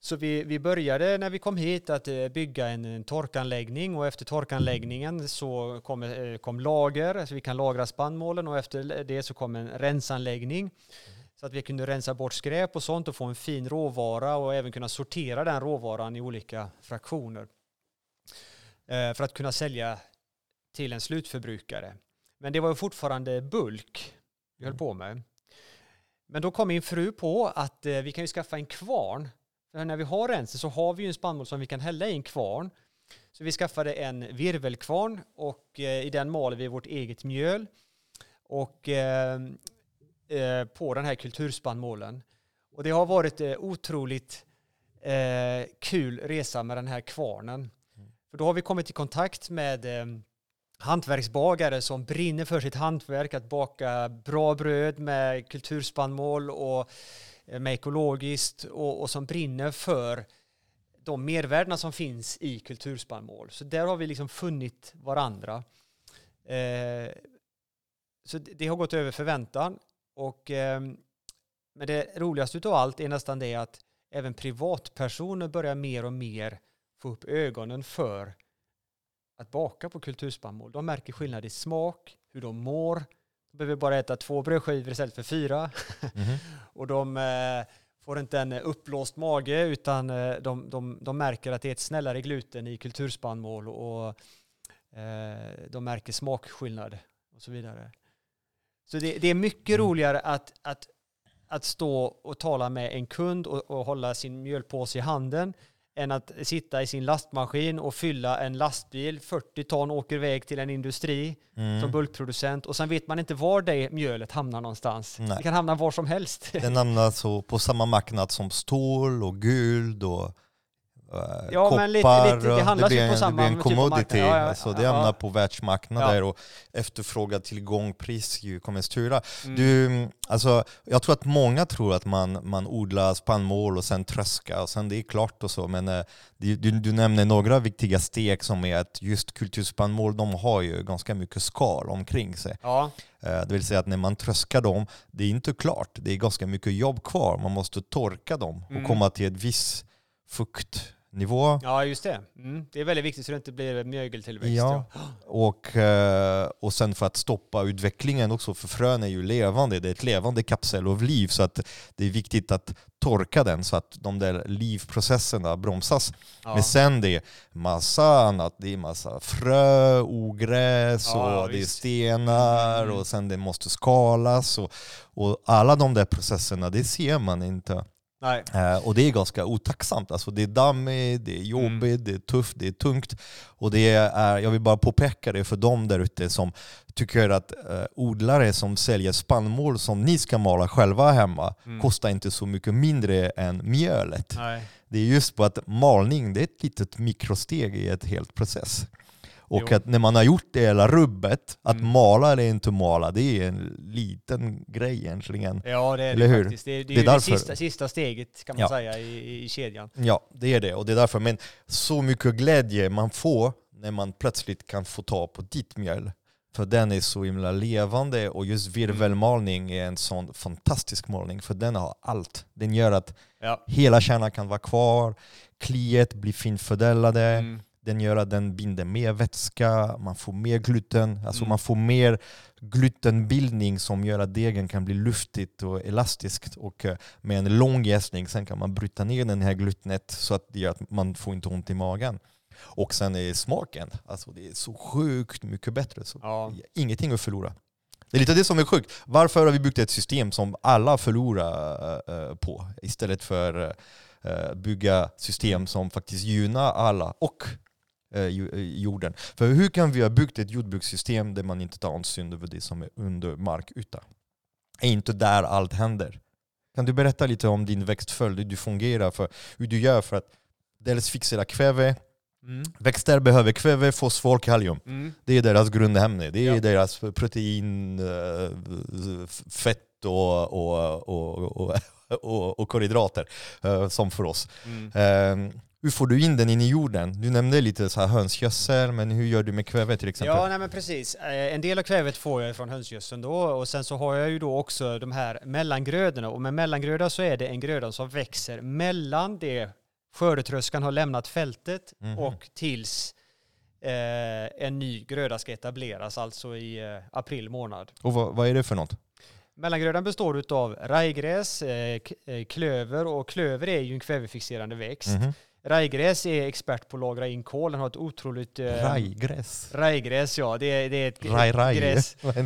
Så vi, vi började när vi kom hit att eh, bygga en, en torkanläggning och efter torkanläggningen så kom, eh, kom lager, så vi kan lagra spannmålen och efter det så kom en rensanläggning så att vi kunde rensa bort skräp och sånt och få en fin råvara och även kunna sortera den råvaran i olika fraktioner. Eh, för att kunna sälja till en slutförbrukare. Men det var fortfarande bulk vi höll mm. på med. Men då kom min fru på att eh, vi kan ju skaffa en kvarn. För när vi har rensen så har vi ju en spannmål som vi kan hälla i en kvarn. Så vi skaffade en virvelkvarn och eh, i den maler vi vårt eget mjöl. Och på den här kulturspannmålen. Och det har varit otroligt kul resa med den här kvarnen. För då har vi kommit i kontakt med eh, hantverksbagare som brinner för sitt hantverk, att baka bra bröd med kulturspannmål och eh, med ekologiskt och, och som brinner för de mervärdena som finns i kulturspannmål. Så där har vi liksom funnit varandra. Eh, så det, det har gått över förväntan. Och, eh, men det roligaste av allt är nästan det att även privatpersoner börjar mer och mer få upp ögonen för att baka på kulturspannmål. De märker skillnad i smak, hur de mår. De behöver bara äta två brödskivor istället för fyra. Mm. och de eh, får inte en uppblåst mage utan eh, de, de, de märker att det är ett snällare gluten i kulturspannmål och eh, de märker smakskillnad och så vidare. Så det, det är mycket mm. roligare att, att, att stå och tala med en kund och, och hålla sin mjölpåse i handen än att sitta i sin lastmaskin och fylla en lastbil, 40 ton, åker iväg till en industri Mm. som bulkproducent och sen vet man inte var det mjölet hamnar någonstans. Nej. Det kan hamna var som helst. Den hamnar så på samma marknad som stål och guld och Ja, koppar. men lite- lite- det handlas ju blir på en, samma det blir en typ commodity. marknad. Ja, ja, alltså, det ja. hamnar på världsmarknader och efterfrågan, tillgång, pris ju kommer styra. Mm. Du, alltså, jag tror att många tror att man, man odlar spannmål och sen tröska och sen det är klart och så. Men eh, du, du, du nämner några viktiga steg som är att just kulturspannmål, de har ju ganska mycket skal omkring sig. Ja, Eh, Det vill säga att när man tröskar dem, det är inte klart. Det är ganska mycket jobb kvar. Man måste torka dem och Mm. komma till ett viss fuktnivå. ja, just det. Mm. Det är väldigt viktigt så det inte blir mögeltillväxt. Ja. Och, eh, och sen för att stoppa utvecklingen också, för frön är ju levande. Det är ett levande kapsel av liv. Så att det är viktigt att torka den så att de där livprocesserna bromsas. Ja. Men sen det är massa annat. Det är massa frö, ogräs Ja, och det är stenar Mm. och sen det måste skalas. Och, och alla de där processerna, det ser man inte. Nej. Eh, och det är ganska otacksamt. Alltså det är dammigt, det är jobbigt, det är tufft, det är tungt. Och det är, jag vill bara påpeka det för dem där ute som tycker att eh, odlare som säljer spannmål som ni ska mala själva hemma Mm. kostar inte så mycket mindre än mjölet. Nej. Det är just på att malning det är ett litet mikrosteg i ett helt process. Och Jo. att när man har gjort det hela rubbet, att Mm. mala eller inte mala, det är en liten grej egentligen. Ja, det är Eller det hur? faktiskt. Det det Det är det därför- sista, sista steget kan man Ja. säga i, i, kedjan. Ja, det är det. Och det är därför. Men så mycket glädje man får när man plötsligt kan få ta på ditt mjöl. För den är så himla levande och just virvelmalning är en sån fantastisk målning för den har allt. Den gör att Ja. hela kärnan kan vara kvar, kliet blir fint fördelade, Mm. Den gör att den binder mer vätska, man får mer gluten, alltså Mm. man får mer glutenbildning som gör att degen kan bli luftigt och elastiskt och eh, med en lång jäsning sen kan man bryta ner den här glutenet så att det gör att man får inte ont i magen. Och sen är smaken, alltså det är så sjukt mycket bättre. Så Ja. Ingenting att förlora. Det är lite det som är sjukt. Varför har vi byggt ett system som alla förlorar eh, på istället för eh, bygga system som faktiskt gynnar alla och eh, eh, jorden. För hur kan vi ha byggt ett jordbrukssystem där man inte tar hänsyn över det som är under markyta? Är inte där allt händer. Kan du berätta lite om din växtföljd, hur du fungerar, för, hur du gör för att dels fixera kväve. Mm. Växter behöver kväve, fosfor, kalium. Mm. Det är deras grundämne. Det är Ja. deras protein, eh, fett och, och, och, och, och, kolhydrater eh, som för oss. Mm. Hur får du in den in i jorden? Du nämnde lite så här hönsgödsel, men hur gör du med kväve till exempel? Ja, nej men precis. Eh, En del av kvävet får jag från hönsgödseln då och sen så har jag ju då också de här mellangrödorna och med mellangröda så är det en gröda som växer mellan det skördetröskan har lämnat fältet Mhm. och tills eh, en ny gröda ska etableras, alltså i eh, april månad. Och vad, vad är det för något? Mellangrödan består av rajgräs, eh, eh, klöver och klöver är ju en kvävefixerande växt. Mhm. Rajgräs är expert på att lagra in kol, den har ett otroligt... Eh, Rajgräs. Rajgräs ja, det är, det är ett, Raj, raj. gräs. Det?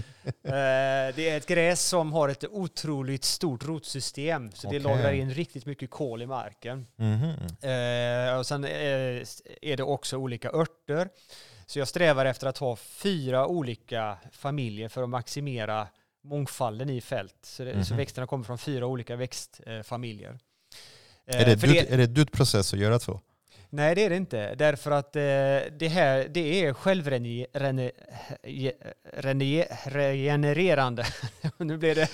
Eh, det är ett gräs som har ett otroligt stort rotsystem, så det Okej. lagrar in riktigt mycket kol i marken. Mhm. Eh, och sen eh, är det också olika örter. Så jag strävar efter att ha fyra olika familjer för att maximera mångfalden i fält. Så, det, så Mhm. växterna kommer från fyra olika växtfamiljer. Eh, Är det, för dud, är det dud process att göra så? Nej, det är det inte. Därför att eh, det här det är självregenererande. nu blir det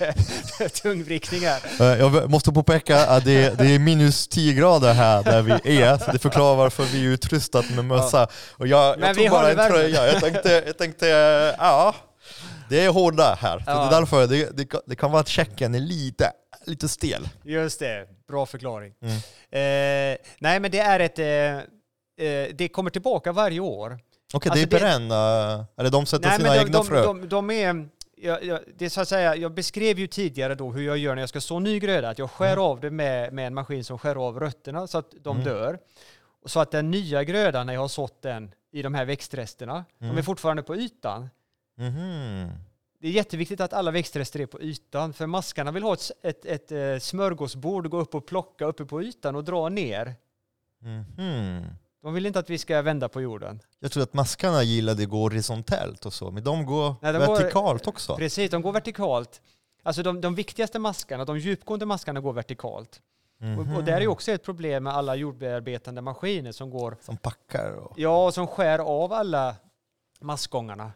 tungvrickning här. Eh, Jag måste påpeka att det, det är minus 10 grader här där vi är, så det förklarar varför vi är utrustade med mössa. Och jag, Men jag vi tog bara en tröja, jag tänkte, jag tänkte ja, det är hårda här. Ja. det är därför det, det, det kan vara att checken är lite, lite stel. Just det, bra förklaring. Mm. Eh, nej, men det är ett... Eh, eh, det kommer tillbaka varje år. Okej, Alltså det är det- perenn, uh, eller de sätter Nej, sina de, egna de, frö? de, de är... Jag, jag, det är så att säga, jag beskrev ju tidigare då hur jag gör när jag ska så ny gröda, att jag skär Mm. av det med, med en maskin som skär av rötterna så att de Mm. dör. Så att den nya grödan, när jag har sått den i de här växtresterna, de är Mm. fortfarande på ytan. Mhm. Det är jätteviktigt att alla växtrester är på ytan, för maskarna vill ha ett, ett, ett, eh, smörgåsbord och gå upp och plocka uppe på ytan och dra ner. Mhm. De vill inte att vi ska vända på jorden. Jag tror att maskarna gillade att gå horisontellt och så, men de går Nej, de går- vertikalt också. Precis, de går vertikalt. Alltså de, de viktigaste maskarna, de djupgående maskarna går vertikalt. Mhm. Och, och där är ju också ett problem med alla jordbearbetande maskiner som går, Som packar och... ja, som skär av alla maskgångarna.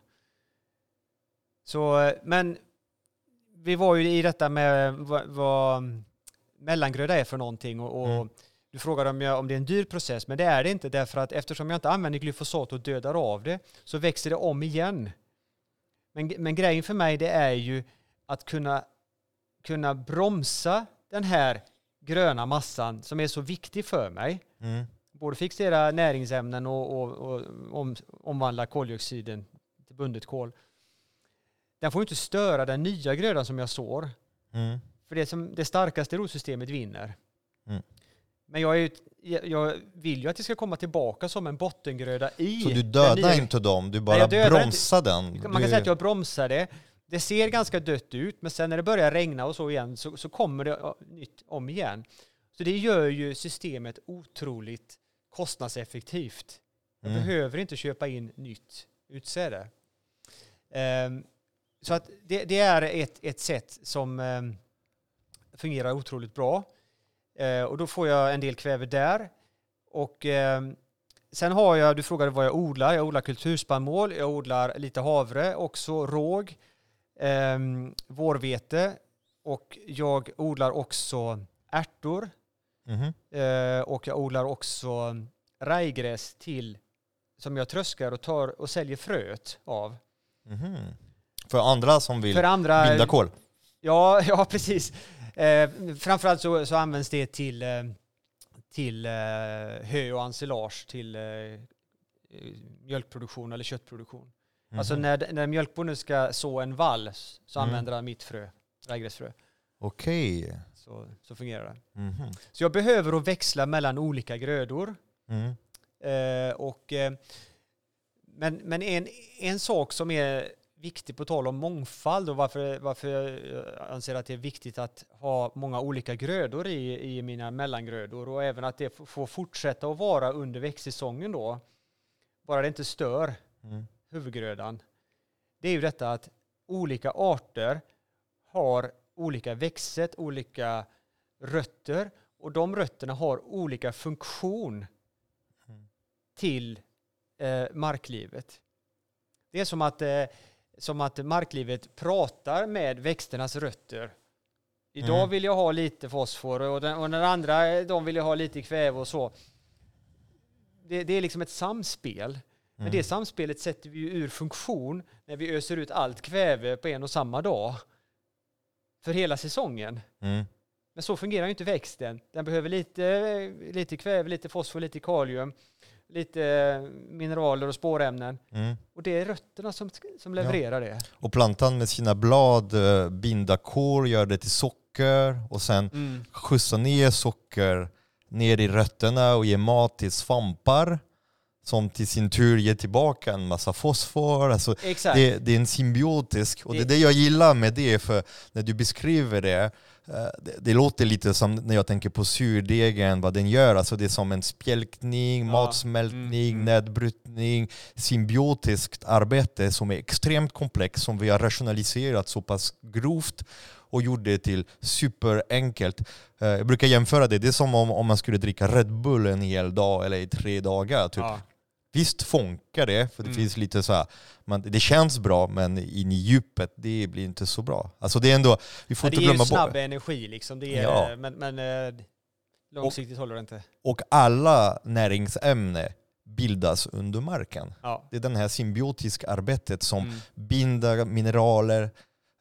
Så, eh, men vi var ju i detta med vad, vad mellangröda är för någonting och, och Mm. du frågade om, jag, om det är en dyr process, men det är det inte därför att eftersom jag inte använder glyfosat och dödar av det så växer det om igen. Men, men grejen för mig det är ju att kunna, kunna bromsa den här gröna massan som är så viktig för mig. Mm. Både fixera näringsämnen och, och, och om, omvandla koldioxiden till bundet kol. Den får inte störa den nya grödan som jag sår. Mm. För det, som, det starkaste rotsystemet vinner. Mm. Men jag, ju- jag vill ju att det ska komma tillbaka som en bottengröda i Så du dödar inte dem, du bara jag dödar inte. bromsar den? Man kan Du- säga att jag bromsar det. Det ser ganska dött ut, men sen när det börjar regna och så igen så, så kommer det nytt om igen. Så det gör ju systemet otroligt kostnadseffektivt. Jag Mm. behöver inte köpa in nytt utsäde. Ehm, så att det, det är ett, ett sätt som ehm, fungerar otroligt bra. Eh, och då får jag en del kväve där. Och ehm, sen har jag, du frågade vad jag odlar. Jag odlar kulturspannmål, jag odlar lite havre, också råg, um, vårvete och jag odlar också ärtor Mhm. Eh, och jag odlar också rajgräs till som jag tröskar och tar och säljer fröet av. Mhm. För andra som vill För andra... binda kol? Ja, ja precis. Eh, framförallt så, så används det till, eh, till eh, hö och ensilage till eh, mjölkproduktion eller köttproduktion. Alltså Mhm. när, när mjölkbonden ska så en vall så Mm. använder han mitt frö, rajgräsfrö. Okej. Så, så fungerar det. Mhm. Så jag behöver att växla mellan olika grödor. Mm. Eh, och, eh, men men en, en sak som är viktig på tal om mångfald och varför, varför jag anser att det är viktigt att ha många olika grödor i, i mina mellangrödor och även att det får fortsätta att vara under växtsäsongen då. Bara det inte stör Mm. huvudgrödan. Det är ju detta att olika arter har olika växtsätt, olika rötter och de rötterna har olika funktion Mm. till eh, marklivet. Det är som att, eh, som att marklivet pratar med växternas rötter. Idag Mm. vill jag ha lite fosfor och den, och den andra de vill jag ha lite kväve och så. Det, det är liksom ett samspel. Men Mm. det samspelet sätter vi ju ur funktion när vi öser ut allt kväve på en och samma dag. För hela säsongen. Mm. Men så fungerar ju inte växten. Den behöver lite, lite kväve, lite fosfor, lite kalium, lite mineraler och spårämnen. Mm. Och det är rötterna som, som levererar det. Och plantan med sina blad eh, binda kol, gör det till socker och sen Mm. skjutsa ner socker ner i rötterna och ge mat till svampar som till sin tur ger tillbaka en massa fosfor. Alltså, det, det är en symbiotisk, och det är Det- jag gillar med det, för när du beskriver det, eh, det, det låter lite som när jag tänker på surdegen, vad den gör. Alltså det är som en spjälkning, Ja. matsmältning, Mm. nedbrytning, symbiotiskt arbete som är extremt komplext, som vi har rationaliserat så pass grovt och gjort det till superenkelt. Eh, Jag brukar jämföra det, det är som om, om man skulle dricka Red Bull en hel dag eller i tre dagar. Typ. Ja. Visst funkar det, för det Mm. finns lite så här, man, det känns bra men in i djupet, det blir inte så bra. Alltså det är ändå, vi får det inte är ju glömma snabb bort. energi liksom. Det är, Ja. Men, men eh, långsiktigt håller det inte. Och alla näringsämnen bildas under marken. Ja. Det är det här symbiotiska arbetet som Mm. binder mineraler,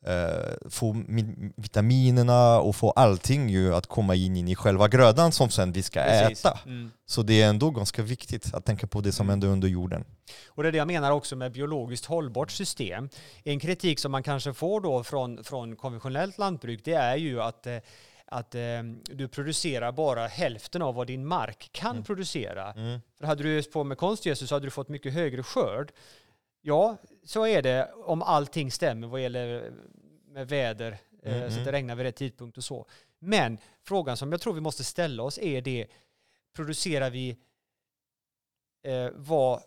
eh, få mi- vitaminerna och få allting ju att komma in, in i själva grödan som sen vi ska Precis. äta. Mm. Så det är ändå ganska viktigt att tänka på det som Mm. händer under jorden. Och det är det jag menar också med biologiskt hållbart system. En kritik som man kanske får då från, från konventionellt lantbruk det är ju att, eh, att eh, du producerar bara hälften av vad din mark kan Mm. producera. Mm. För hade du öst på med konstgödsel så hade du fått mycket högre skörd. Ja, så är det om allting stämmer vad gäller med väder, eh, Mm, så att det mm. regnar vid rätt tidpunkt och så. Men frågan som jag tror vi måste ställa oss är det, producerar vi eh, vad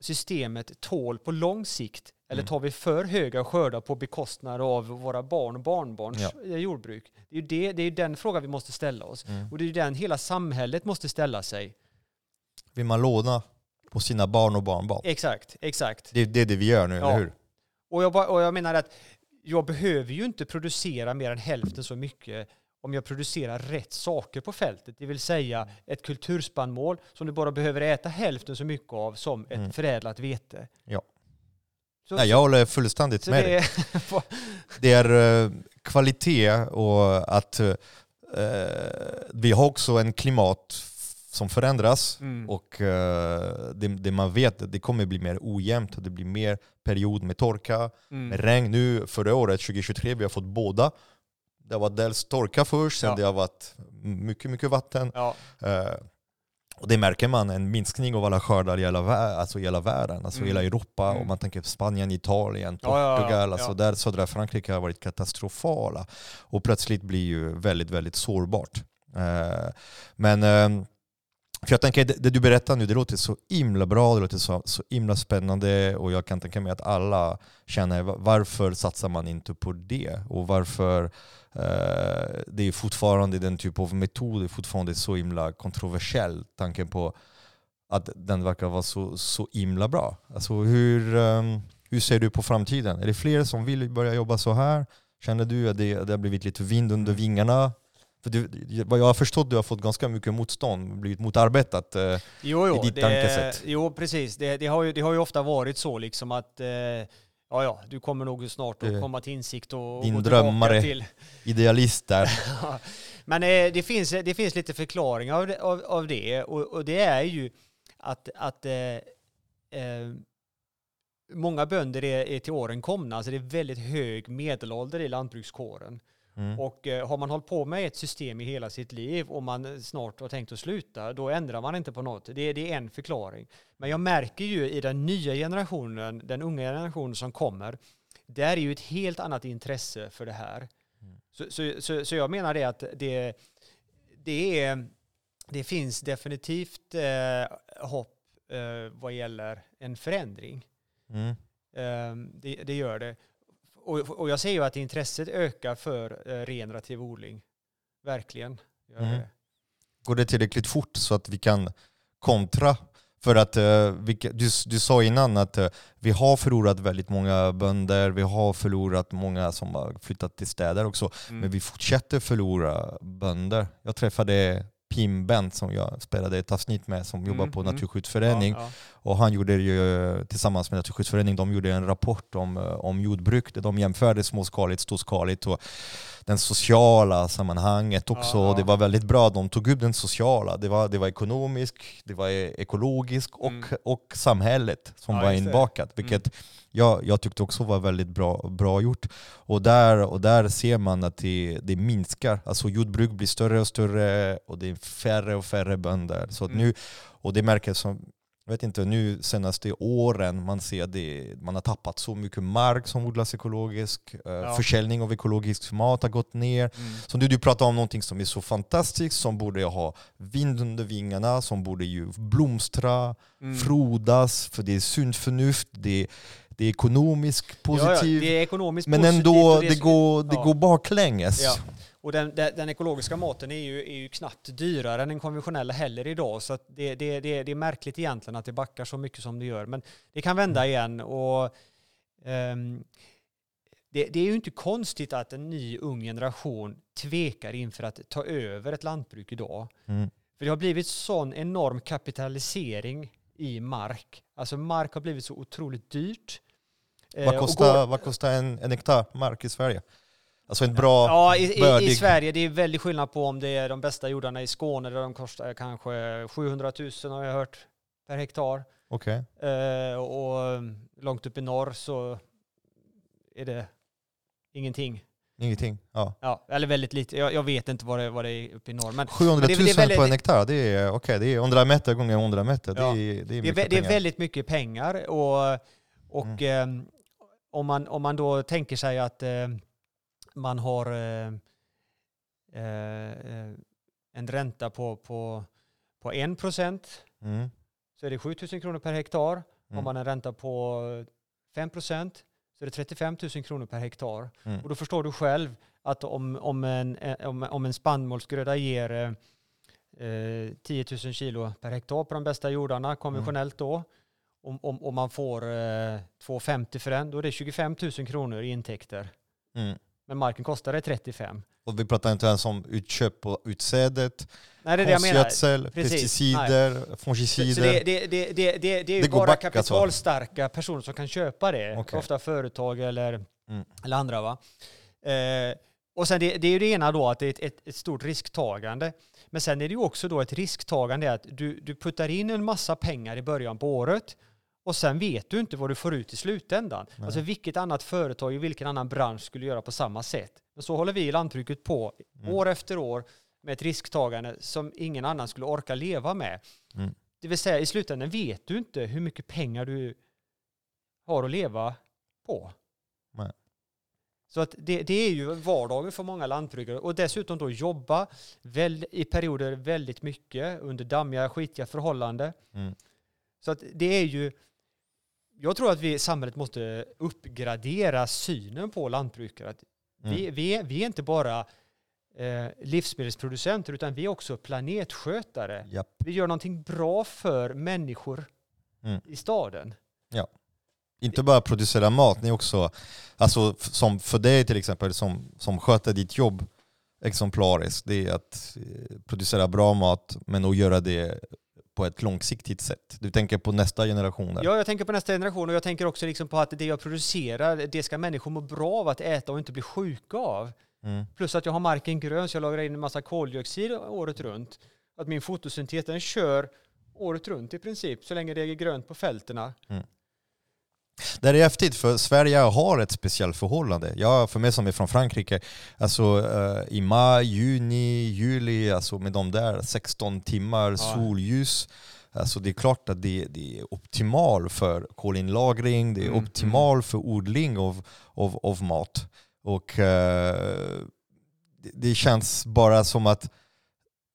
systemet tål på lång sikt? Eller Mm. tar vi för höga skördar på bekostnad av våra barn och barnbarns Ja. eh, jordbruk? Det är ju det, det är den frågan vi måste ställa oss. Mm. Och det är ju den hela samhället måste ställa sig. Vill man låna på sina barn och barnbarn? Exakt, exakt. Det, det är det vi gör nu, Ja. eller hur? Och jag, och jag menar att jag behöver ju inte producera mer än hälften så mycket om jag producerar rätt saker på fältet. Det vill säga ett kulturspannmål som du bara behöver äta hälften så mycket av som ett Mm. förädlat vete. Ja. Så, Nej, jag håller fullständigt med det dig. är, Det är eh, kvalitet och att eh, vi har också en klimat som förändras mm. och eh, det, det man vet det kommer bli mer ojämnt och det blir mer period med torka, med mm. regn. Nu förra året, 2023, vi har fått båda. Det varit dels torka först, sen Ja. det har varit mycket, mycket vatten. Ja, Eh, och det märker man, en minskning av alla skördar i hela, vä- alltså i hela världen, alltså Mm. hela Europa. Mm. Om man tänker på Spanien, Italien, Ja, ja, ja, Portugal, alltså ja. där södra Frankrike har varit katastrofala. Och plötsligt blir ju väldigt, väldigt sårbart. Eh, men eh, för jag tänker, det, det du berättar nu, det låter så himla bra, det låter så, så himla spännande och jag kan tänka mig att alla känner varför satsar man inte på det? Och varför eh, det är fortfarande den typ av metod är fortfarande så himla kontroversiell, tanken på att den verkar vara så, så himla bra. Alltså hur, um, hur ser du på framtiden? Är det fler som vill börja jobba så här? Känner du att det, det har blivit lite vind under vingarna? För du, vad jag har förstått du har fått ganska mycket motstånd, blivit motarbetat. Eh, Jo, jo, i ditt det, tankesätt. jo precis. Det, det, har ju, det har ju ofta varit så liksom att eh, ja, ja, du kommer nog snart att komma till insikt och, Din gå drömmare. till... idealist där. Men eh, det, finns, det finns lite förklaringar av av, av det och, och det är ju att, att eh, eh, många bönder är, är till åren komna, alltså det är väldigt hög medelålder i lantbrukskåren. Mm. Och eh, har man hållit på med ett system i hela sitt liv och man snart har tänkt att sluta, då ändrar man inte på något. Det, det är en förklaring. Men jag märker ju i den nya generationen, den unga generationen som kommer, där är ju ett helt annat intresse för det här. Mm. Så, så, så, så jag menar det att det, det, är, det finns definitivt eh, hopp eh, vad gäller en förändring. Mm. Eh, det, det gör det. Och, och jag ser ju att intresset ökar för eh, regenerativ odling. Verkligen. Mm. Går det tillräckligt fort så att vi kan kontra? För att eh, du, du sa innan att eh, vi har förlorat väldigt många bönder, vi har förlorat många som har flyttat till städer också. Mm. Men vi fortsätter förlora bönder. Jag träffade Pim Bent som jag spelade ett avsnitt med som jobbar Mm, på mm. Naturskyddsförening. Ja, ja. Och han gjorde ju tillsammans med Naturskyddsföreningen, de gjorde en rapport om, eh, om jordbruk där de jämförde småskaligt, storskaligt och den sociala sammanhanget också. Ja. Det var väldigt bra, de tog upp den sociala. Det var, det var ekonomisk, det var ekologisk och, Mm. och samhället som Ja, var det. inbakat. Vilket jag, jag tyckte också var väldigt bra, bra gjort. Och där, och där ser man att det, det minskar. Alltså jordbruk blir större och större och det är färre och färre bönder. Så Mm. nu, och det märks som jag vet inte, nu senaste åren man ser det, man har tappat så mycket mark som odlas ekologisk. Eh, Ja. Försäljning av ekologisk mat har gått ner. Mm. Så du, du pratar om någonting som är så fantastiskt, som borde ha vind under vingarna, som borde ju blomstra, Mm. frodas, för det är sunt förnuft, det, det är ekonomiskt Ja, positivt. ja, det är ekonomiskt men ändå, det, är- går, det ja. går baklänges. Och den, den, den ekologiska maten är ju, är ju knappt dyrare än den konventionella heller idag. Så det, det, det, det är märkligt egentligen att det backar så mycket som det gör. Men det kan vända igen. Och, ehm, det, det är ju inte konstigt att en ny ung generation tvekar inför att ta över ett lantbruk idag. Mm. För det har blivit sån enorm kapitalisering i mark. Alltså mark har blivit så otroligt dyrt. Eh, Vad och kostar, går- vad kostar en, en hektar mark i Sverige? Alltså en bra... Ja, i, i, i bördig. Sverige det är väldigt skillnad på om det är de bästa jordarna i Skåne där de kostar kanske 700 000 har jag hört per hektar. Okej. Eh, och um, långt upp i norr så är det ingenting. Ingenting. Ja. Ja, eller väldigt lite. Jag, jag vet inte vad det, vad det är uppe i norr. Men 700 000 Men det är- det är väldigt- på en hektar, det är okej. det är 100 meter gånger 100 meter. Ja. Det, är, det är det är, mycket vä- det är pengar. väldigt mycket pengar. Och, och ehm, om, man, om man då tänker sig att eh, man har eh, eh, eh, en ränta på, på, på 1 procent Mm. så är det 7 000 kronor per hektar. Har Mm. man en ränta på 5 procent så är det 35 000 kronor per hektar. Mm. Och då förstår du själv att om, om, en, eh, om, om en spannmålsgröda ger eh, 10 000 kilo per hektar på de bästa jordarna konventionellt då, om, om, om man får eh, 2,50 för den, då är det 25 000 kronor i intäkter. Mm. Men marken kostar det 35. Och vi pratar inte ens om utköp på utsädet, Nej, det är det jag menar. konstgödsel, pesticider, Så, så fungicider. det, det, det, det, det, det är ju bara back, alltså. kapitalstarka personer som kan köpa det. Okej. Ofta företag eller, Mm. eller andra. Va? Eh, och sen det, det är ju det ena då, att det är ett, ett, ett stort risktagande. Men sen är det ju också då ett risktagande att du, du puttar in en massa pengar i början på året och sen vet du inte vad du får ut i slutändan. Nej. Alltså vilket annat företag i vilken annan bransch skulle göra på samma sätt. Men så håller vi i lantbruket på Mm. år efter år med ett risktagande som ingen annan skulle orka leva med. Mm. Det vill säga i slutändan vet du inte hur mycket pengar du har att leva på. Nej. Så att det, det är ju vardagen för många lantbrukare och dessutom då jobba väl, i perioder väldigt mycket under dammiga, skitiga förhållanden. Mm. Så att det är ju, jag tror att vi i samhället måste uppgradera synen på lantbrukare. Att Mm. vi, vi, är, vi är inte bara eh, livsmedelsproducenter utan vi är också planetskötare. Japp. Vi gör någonting bra för människor Mm. i staden. Inte bara producera mat, ni också, alltså som för dig till exempel som, som sköter ditt jobb exemplariskt, det är att eh, producera bra mat men att göra det på ett långsiktigt sätt. Du tänker på nästa generation. där. Ja, jag tänker på nästa generation och jag tänker också liksom på att det jag producerar, det ska människor må bra av att äta och inte bli sjuka av. Mm. Plus att jag har marken grön så jag lagrar in en massa koldioxid året runt. Att min fotosyntes den kör året runt i princip, så länge det är grönt på fältena. Det är häftigt för Sverige har ett speciellt förhållande. Jag, för mig som är från Frankrike, alltså eh, i maj, juni, juli, alltså med de där 16 timmar solljus, alltså det är klart att det, det är optimal för kolinlagring, det är Mm, optimal för odling av, av, av mat. Och eh, det, det känns bara som att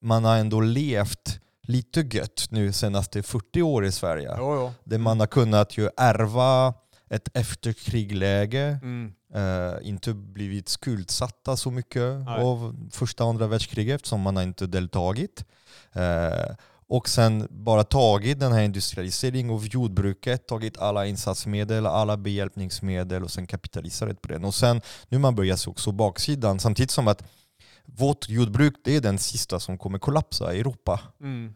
man har ändå levt lite gött nu senaste 40 år i Sverige Jo, jo. där man har kunnat ju ärva ett efterkrigläge, Mm. eh, inte blivit skuldsatta så mycket Nej. av första och andra världskriget som man har inte deltagit. Eh, och sen bara tagit den här industrialiseringen av jordbruket, tagit alla insatsmedel, alla behjälpningsmedel och sen kapitaliserat på den. Och sen nu man börjar se också baksidan, samtidigt som att vårt jordbruk det är den sista som kommer kollapsa i Europa. Mm.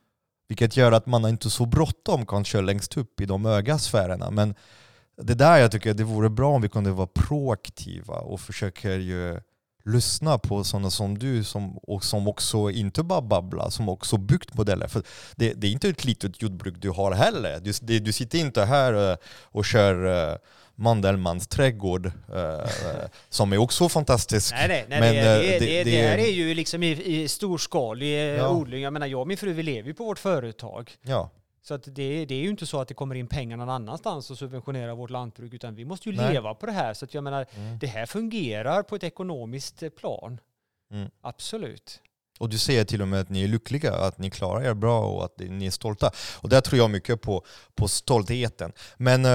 Vilket gör att man har inte så bråttom kanske längst upp i de höga sfärerna. Men det där jag tycker det vore bra om vi kunde vara proaktiva och försöker ju lyssna på sådana som du som, och som också inte bara babblar, som också byggt modeller. För det, det är inte ett litet jordbruk du har heller. Du, det, du sitter inte här eh, och kör uh, Mandelmans trädgård eh, eh, som är också fantastisk. Nej, nej, nej Men, det, eh, det, det- det, här är ju liksom i, i storskalig Ja. odling. Jag menar, jag och min fru vi lever ju på vårt företag. Ja. Så att det, det är ju inte så att det kommer in pengar någon annanstans och subventionerar vårt lantbruk, utan vi måste ju Nej. leva på det här. Så att jag menar, Mm. det här fungerar på ett ekonomiskt plan. Mm. Absolut. Och du säger till och med att ni är lyckliga, att ni klarar er bra och att ni är stolta. Och där tror jag mycket på, på stoltheten. Men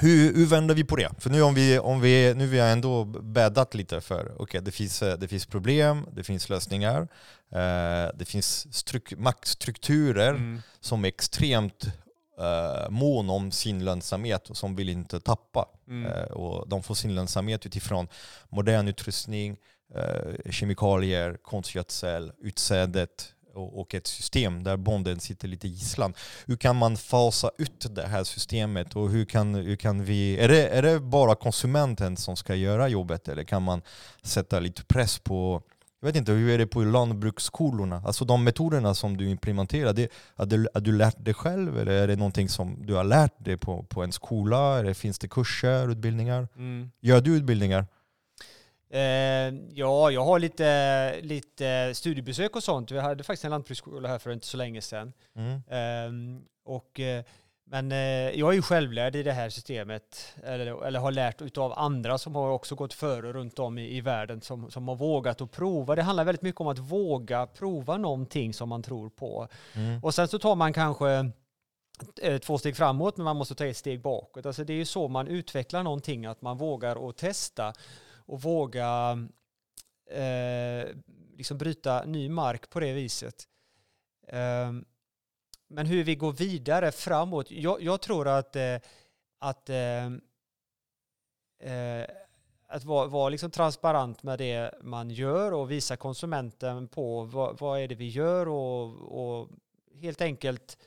hur, hur vänder vi på det? För nu om vi, om vi, nu vi har ändå bäddat lite för, okej det, finns, eh, det finns problem, det finns lösningar, eh, det finns struk, maktstrukturer Mm. som är extremt eh, mån om sin lönsamhet och som vill inte tappa. Mm. Eh, och de får sin lönsamhet utifrån modern utrustning, eh, kemikalier, konstgödsel, utsädet och, ett system där bonden sitter lite gisslan. Hur kan man fasa ut det här systemet och hur kan, hur kan vi... Är det, är det bara konsumenten som ska göra jobbet eller kan man sätta lite press på jag vet inte, hur är det på lantbruksskolorna? Alltså de metoderna som du implementerar, det, har, du, har du lärt dig själv eller är det någonting som du har lärt dig på, på en skola? Eller finns det kurser, utbildningar? Mm. Gör du utbildningar? Eh, ja, jag har lite, lite studiebesök och sånt. Vi hade faktiskt en lantbruksskola här för inte så länge sedan. Mm. Ehm, och, eh, men eh, jag är ju självlärd i det här systemet, eller, eller har lärt utav andra som har också gått före runt om i, i världen som, som har vågat att prova. Det handlar väldigt mycket om att våga prova någonting som man tror på. Mm. Och sen så tar man kanske två steg framåt, men man måste ta ett steg bakåt. Alltså det är ju så man utvecklar någonting, att man vågar att testa och våga eh, liksom bryta ny mark på det viset. Eh, men hur vi går vidare framåt. Jag, jag tror att, eh, att, eh, eh, att vara, vara liksom transparent med det man gör och visa konsumenten på vad, vad är det vi gör och, och helt enkelt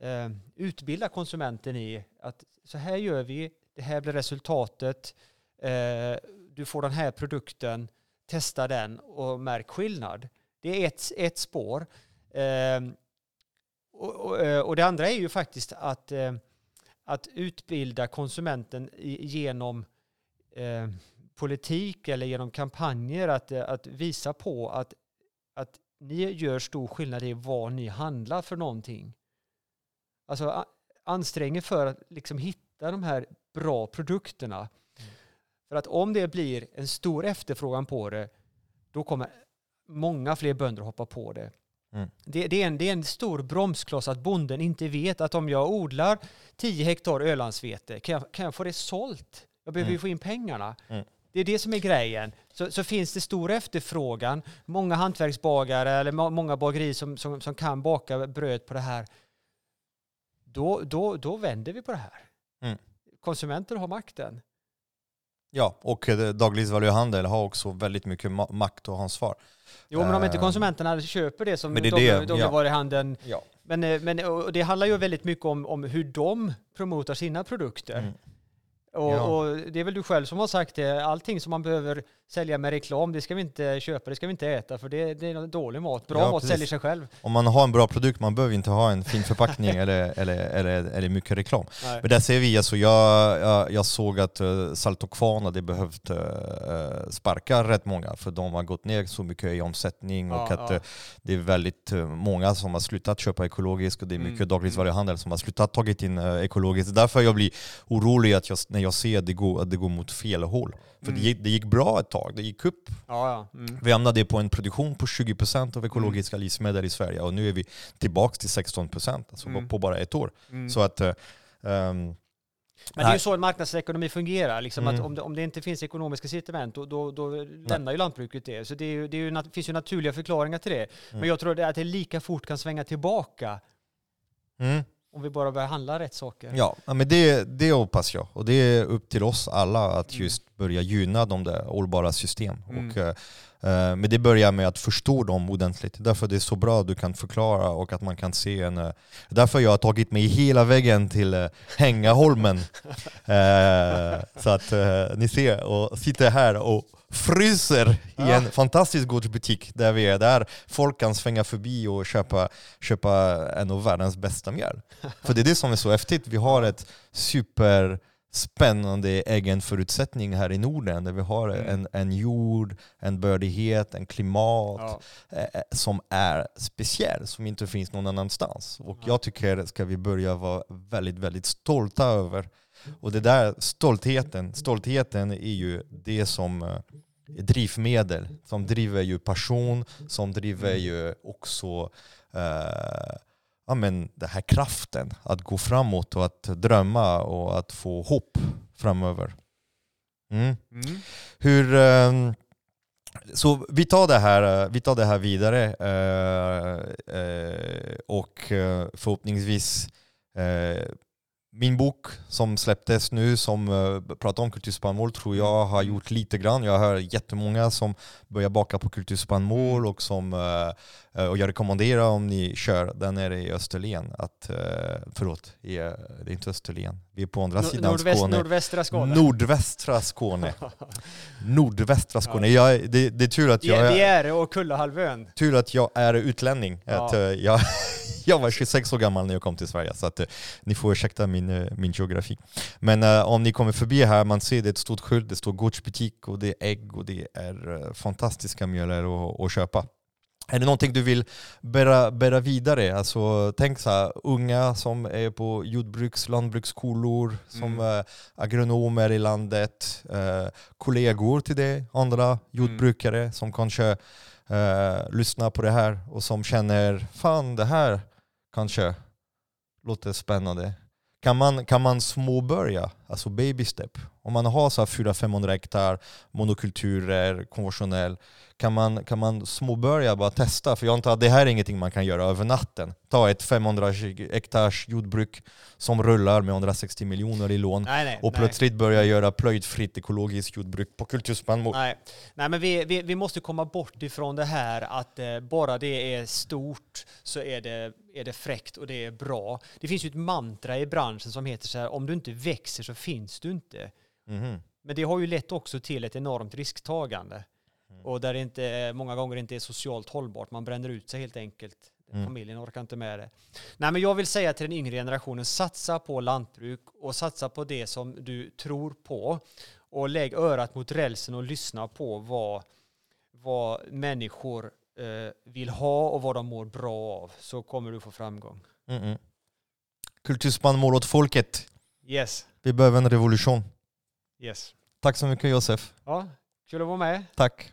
eh, utbilda konsumenten i att så här gör vi, det här blir resultatet, eh, du får den här produkten, testa den och märk skillnad. Det är ett, ett spår. Eh, och, och, eh, och, det andra är ju faktiskt att, eh, att utbilda konsumenten genom eh, politik eller genom kampanjer, att, eh, att visa på att, att ni gör stor skillnad i vad ni handlar för någonting. Alltså anstränger för att liksom hitta de här bra produkterna. Mm. För att om det blir en stor efterfrågan på det, då kommer många fler bönder hoppa på det. Mm. Det, det, är en, det är en stor bromskloss att bonden inte vet att om jag odlar 10 hektar ölandsvete, kan jag, kan jag få det sålt? Jag behöver mm. ju få in pengarna. Mm. Det är det som är grejen. Så, så, finns det stor efterfrågan, många hantverksbagare eller må, många bagerier som, som, som, kan baka bröd på det här, då, då, då vänder vi på det här. Mm. Konsumenter har makten. Ja, och eh, dagligvaruhandel har också väldigt mycket makt och ansvar. Jo, men om inte eh, konsumenterna köper det som dagligvaruhandeln ja. ja. Men, eh, men och det handlar ju väldigt mycket om, om hur de promotar sina produkter. Mm. Och, ja. och, det är väl du själv som har sagt det, allting som man behöver sälja med reklam, det ska vi inte köpa, det ska vi inte äta, för det, det är dålig mat. Bra ja, mat precis. säljer sig själv. Om man har en bra produkt, man behöver inte ha en fin förpackning eller, eller, eller, eller mycket reklam. Nej. Men där ser vi, alltså jag, jag, jag såg att uh, Salt och Kvarn hade behövt uh, sparka rätt många, för de har gått ner så mycket i omsättning ja, och att uh, det är väldigt många som har slutat köpa ekologiskt och det är mycket mm. dagligvaruhandel som har slutat tagit in ekologiskt. Därför jag blir orolig att jag, när jag ser att det går, att det går mot fel håll. För mm. det, gick, det gick bra ett tag, det gick upp. Ja, ja. Mm. Vi hamnade på en produktion på 20% av ekologiska mm. livsmedel i Sverige och nu är vi tillbaka till 16% alltså mm. på bara ett år. Mm. Så att um, men det är ju så en marknadsekonomi fungerar. Liksom mm. att om, det, om det inte finns ekonomiska incitament, då, då, då lämnar ju lantbruket det. Så det, är ju, det är ju, finns ju naturliga förklaringar till det. Mm. Men jag tror att det lika fort kan svänga tillbaka. Mm. Om vi bara börjar handla rätt saker. Ja, men det, det hoppas jag. Och det är upp till oss alla att mm. just börja gynna de där hållbara system. Mm. Och, uh, men det börjar med att förstå dem ordentligt. Därför det är så bra att du kan förklara och att man kan se en... Uh, därför jag har tagit mig hela vägen till uh, Hängaholmen. så att ni ser, och sitter här och fryser i en fantastisk gårdsbutik där vi är där folk kan svänga förbi och köpa, köpa en av världens bästa mjöl. För det är det som är så häftigt, vi har ett superspännande egen förutsättning här i Norden där vi har mm. en, en jord, en bördighet, en klimat ja. eh, eh som är speciell, som inte finns någon annanstans. Och jag tycker ska vi börja vara väldigt, väldigt stolta över och det där stoltheten, stoltheten är ju det som eh, drivmedel, som driver ju passion, som driver ju också eh, ja, men den här kraften att gå framåt och att drömma och att få hopp framöver. Mm. Mm. Hur, eh, så vi tar det här, eh, vi tar det här vidare eh, eh, och förhoppningsvis min bok som släpptes nu som uh, pratar om kulturspannmål tror jag har mm. gjort lite grann. Jag hör jättemånga som börjar baka på kulturspannmål och som uh, och jag rekommenderar om ni kör där nere i Österlen att, uh, förlåt, det är inte Österlen, vi är på andra Nord sidan nordväst, Skåne. Nordvästra Skåne. Nordvästra Skåne. Nordvästra Skåne. Ja. Jag, det, det, är tur att jag är... Vi är och Kullahalvön. Tur att jag är utlänning. Ja. Att, jag, jag var 26 år gammal när jag kom till Sverige, så att, eh, ni får ursäkta min, eh, min geografi. Men uh, om ni kommer förbi här, man ser det är ett stort skylt, det står gårdsbutik och det är ägg och det är uh, fantastiska mjöler att, att köpa. Är det någonting du vill bära, bära vidare? Alltså, tänk så här, unga som är på jordbruks lantbruksskolor, som Mm. är agronomer i landet, eh, kollegor till det, andra jordbrukare som kanske eh, lyssnar på det här och som känner fan det här kanske låter spännande. Kan man, kan man småbörja, alltså baby step? Om man har så här 400-500 hektar monokulturer, konventionell, kan man, kan man småbörja bara testa? För jag antar att det här är ingenting man kan göra över natten. Ta ett 500 hektars jordbruk som rullar med 160 miljoner i lån Nej, nej. och nej. plötsligt börja göra plöjdfritt ekologiskt jordbruk på kulturspannmål. Nej, Nej men vi, vi, vi måste komma bort ifrån det här att eh, bara det är stort så är det, är det fräckt och det är bra. Det finns ju ett mantra i branschen som heter så här, om du inte växer så finns du inte. Mhm. Men det har ju lett också till ett enormt risktagande. Mm. Och där det inte, många gånger inte är socialt hållbart. Man bränner ut sig helt enkelt. Mm. Familjen orkar inte med det. Nej, men jag vill säga till den yngre generationen, satsa på lantbruk och satsa på det som du tror på. Och lägg örat mot rälsen och lyssna på vad, vad människor eh, vill ha och vad de mår bra av. Så kommer du få framgång. Mm-mm. Kulturspannmål åt folket. Yes, Vi behöver en revolution. Yes. Tack så mycket Josef. Ja, kul att vara med. Tack.